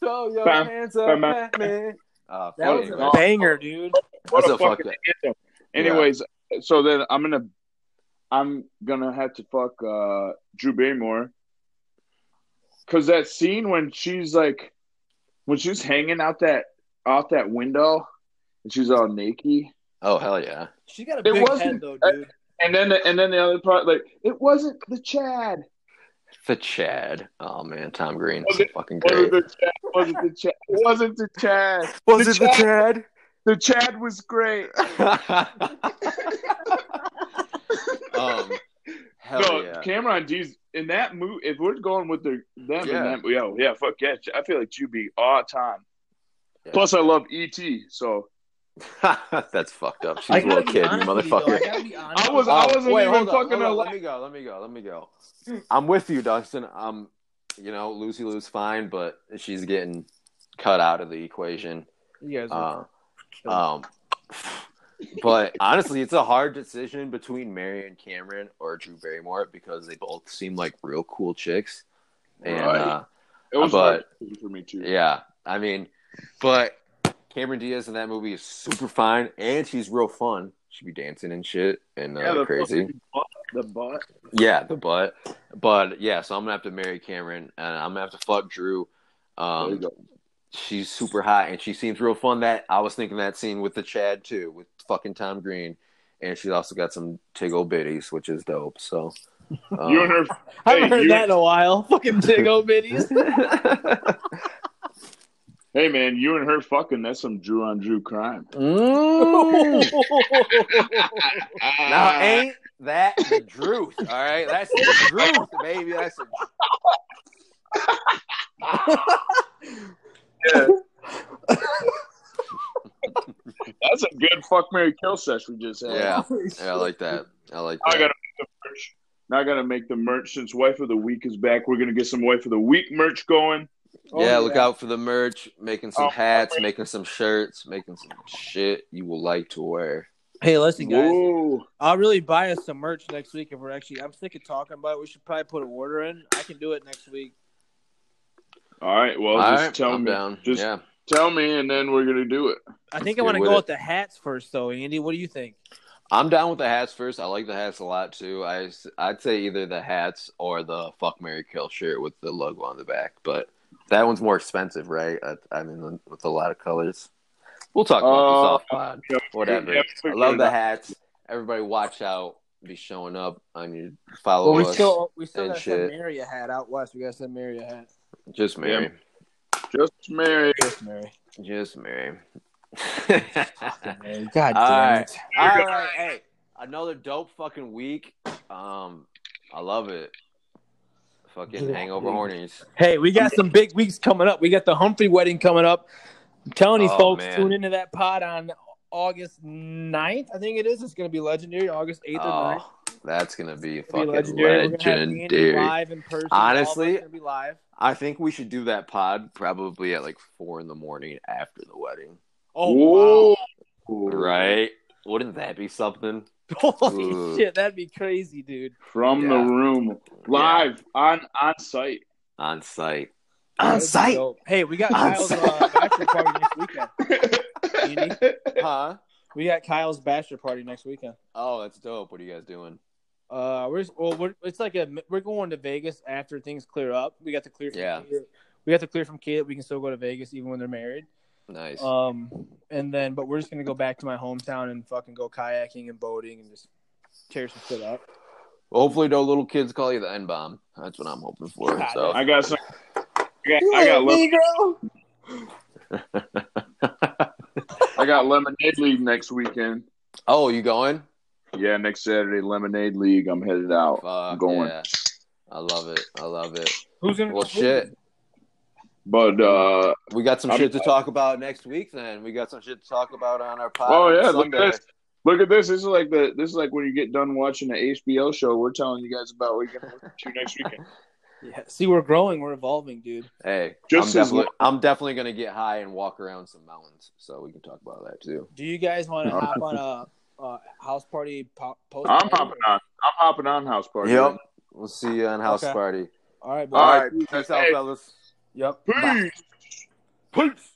throw your Bam, hands up bam, bam. at me. Uh, That was a banger, dude. What that's a a fuck fucking up. anthem. Anyways, so then I'm gonna I'm gonna have to fuck uh Drew Barrymore. Cause that scene when she's like when she's hanging out that out that window and she's all naked. Oh hell yeah! She's got a It big wasn't- head though, dude. And then and then the other part, like it wasn't the Chad. The Chad. Oh man, Tom Green, Was so it- fucking Wasn't great. the Chad? Wasn't the Chad? It wasn't the Chad. Was the it the Chad? The Chad was great. um, hell no, yeah. Cameron D's in that movie. If we're going with the them Yeah. in that, yo, yeah, fuck yeah. I feel like you'd be all time. Yeah. Plus, I love ET. So That's fucked up. She's I a little kid, you honest with you, though. I motherfucker. gotta be honest. I was- with I wasn't Oh, wait, even on, fucking on. alive. Let me go. Let me go. Let me go. I'm with you, Dustin. Um, you know, Lucy Liu's fine, but she's getting cut out of the equation. You guys are Uh, um, but honestly, it's a hard decision between Mary and Cameron or Drew Barrymore because they both seem like real cool chicks. And Right. uh, it was But- for me too. yeah, I mean, but Cameron Diaz in that movie is super fine, and she's real fun. She'd be dancing and shit and uh, Yeah, crazy. butt- The butt. Yeah, the butt. But yeah, so I'm gonna have to marry Cameron, and I'm gonna have to fuck Drew. Um. She's super hot, and she seems real fun. That I was thinking that scene with the Chad too, with fucking Tom Green, and she's also got some tiggle bitties, which is dope. So. um, you and her. I haven't Hey, heard you- that in a while. Fucking Tigo biddies. Hey man, you and her fucking. That's some Drew on Drew crime. Mm. Now ain't that the truth? All right, that's the truth, baby. That's the Yeah. That's a good fuck Mary kill sesh we just had. yeah. yeah. I like that. I like I gotta make the merch. Now I gotta make the merch since wife of the week is back. We're gonna get some wife of the week merch going. Oh, yeah, look out for the merch. Making some Oh, hats, making some shirts, making some shit you will like to wear. Hey, listen, guys. Whoa. I'll really buy us some merch next week if we're actually. I'm sick of talking about it. We should probably put an order in. I can do it next week. All right, well All just right, tell I'm me. down. Just yeah, tell me and then we're gonna do it. I think Let's I want to go it. with the hats first, though. Andy, what do you think? I'm down with the hats first. I like the hats a lot too. I I'd say either the hats or the fuck Mary Kill shirt with the logo on the back, but that one's more expensive, right? I, I mean, with a lot of colors. We'll talk about Uh, this off pod. yeah, Whatever. yeah, I love the hats. Everybody, watch out. Be showing up on your follow Well, we us. still we still and gotta send. Mary a hat out west. We gotta send Mary a hat. Just Mary. Just Mary. Just Mary. Just Mary. Mary. God damn right. it. All right. All right. Hey, another dope fucking week. Um, I love it. Fucking hangover dude. hornies. Hey, we got some big weeks coming up. We got the Humphrey wedding coming up. I'm telling you, Oh, folks, man. tune into that pod on August 9th. I think it is. It's going to be legendary. August 8th or 9th. Oh, that's gonna be It's gonna fucking be legendary. We're gonna have Andy legendary. live in person. All of us Honestly- gonna be live. I think we should do that pod probably at like four in the morning after the wedding. Oh Whoa. Right? Wouldn't that be something? Holy Ooh. shit, that'd be crazy, dude. From Yeah. the room. Live on on site. On site. On be site. dope. Hey, we got On Kyle's uh, bachelor party next weekend. Andy? Huh? We got Kyle's bachelor party next weekend. Oh, that's dope. What are you guys doing? Uh, we're well, we're, it's like a we're going to Vegas after things clear up. We got to clear. From Yeah. Kate. We got to clear from Kate. We can still go to Vegas even when they're married. Nice. Um, and then but we're just gonna go back to my hometown and fucking go kayaking and boating and just tear some shit up. Hopefully, no little kids call you the N bomb. That's what I'm hoping for. God, So. I got some I got, I got lem- I got lemonade league next weekend. oh, you going? Yeah, next Saturday, Lemonade League. I'm headed out. Fuck going. yeah. I love it. I love it. Who's gonna? Well, shit. But uh We got some I'm- shit to talk about next week. Then we got some shit to talk about on our podcast. oh on yeah, look at this. Look at this. This is like the this is like when you get done watching the HBO show. We're telling you guys about what you're gonna listen to next weekend. Yeah. See, we're growing. We're evolving, dude. Hey, Just I'm as definitely, I'm definitely gonna get high and walk around some mountains, so we can talk about that too. Do you guys want to hop on a, a house party po- post? I'm hopping on. I'm hopping on house party. Yep. We'll see you on house Okay. party. All right, All boys. All right. right, peace out, fellas. Yep. Peace. Peace.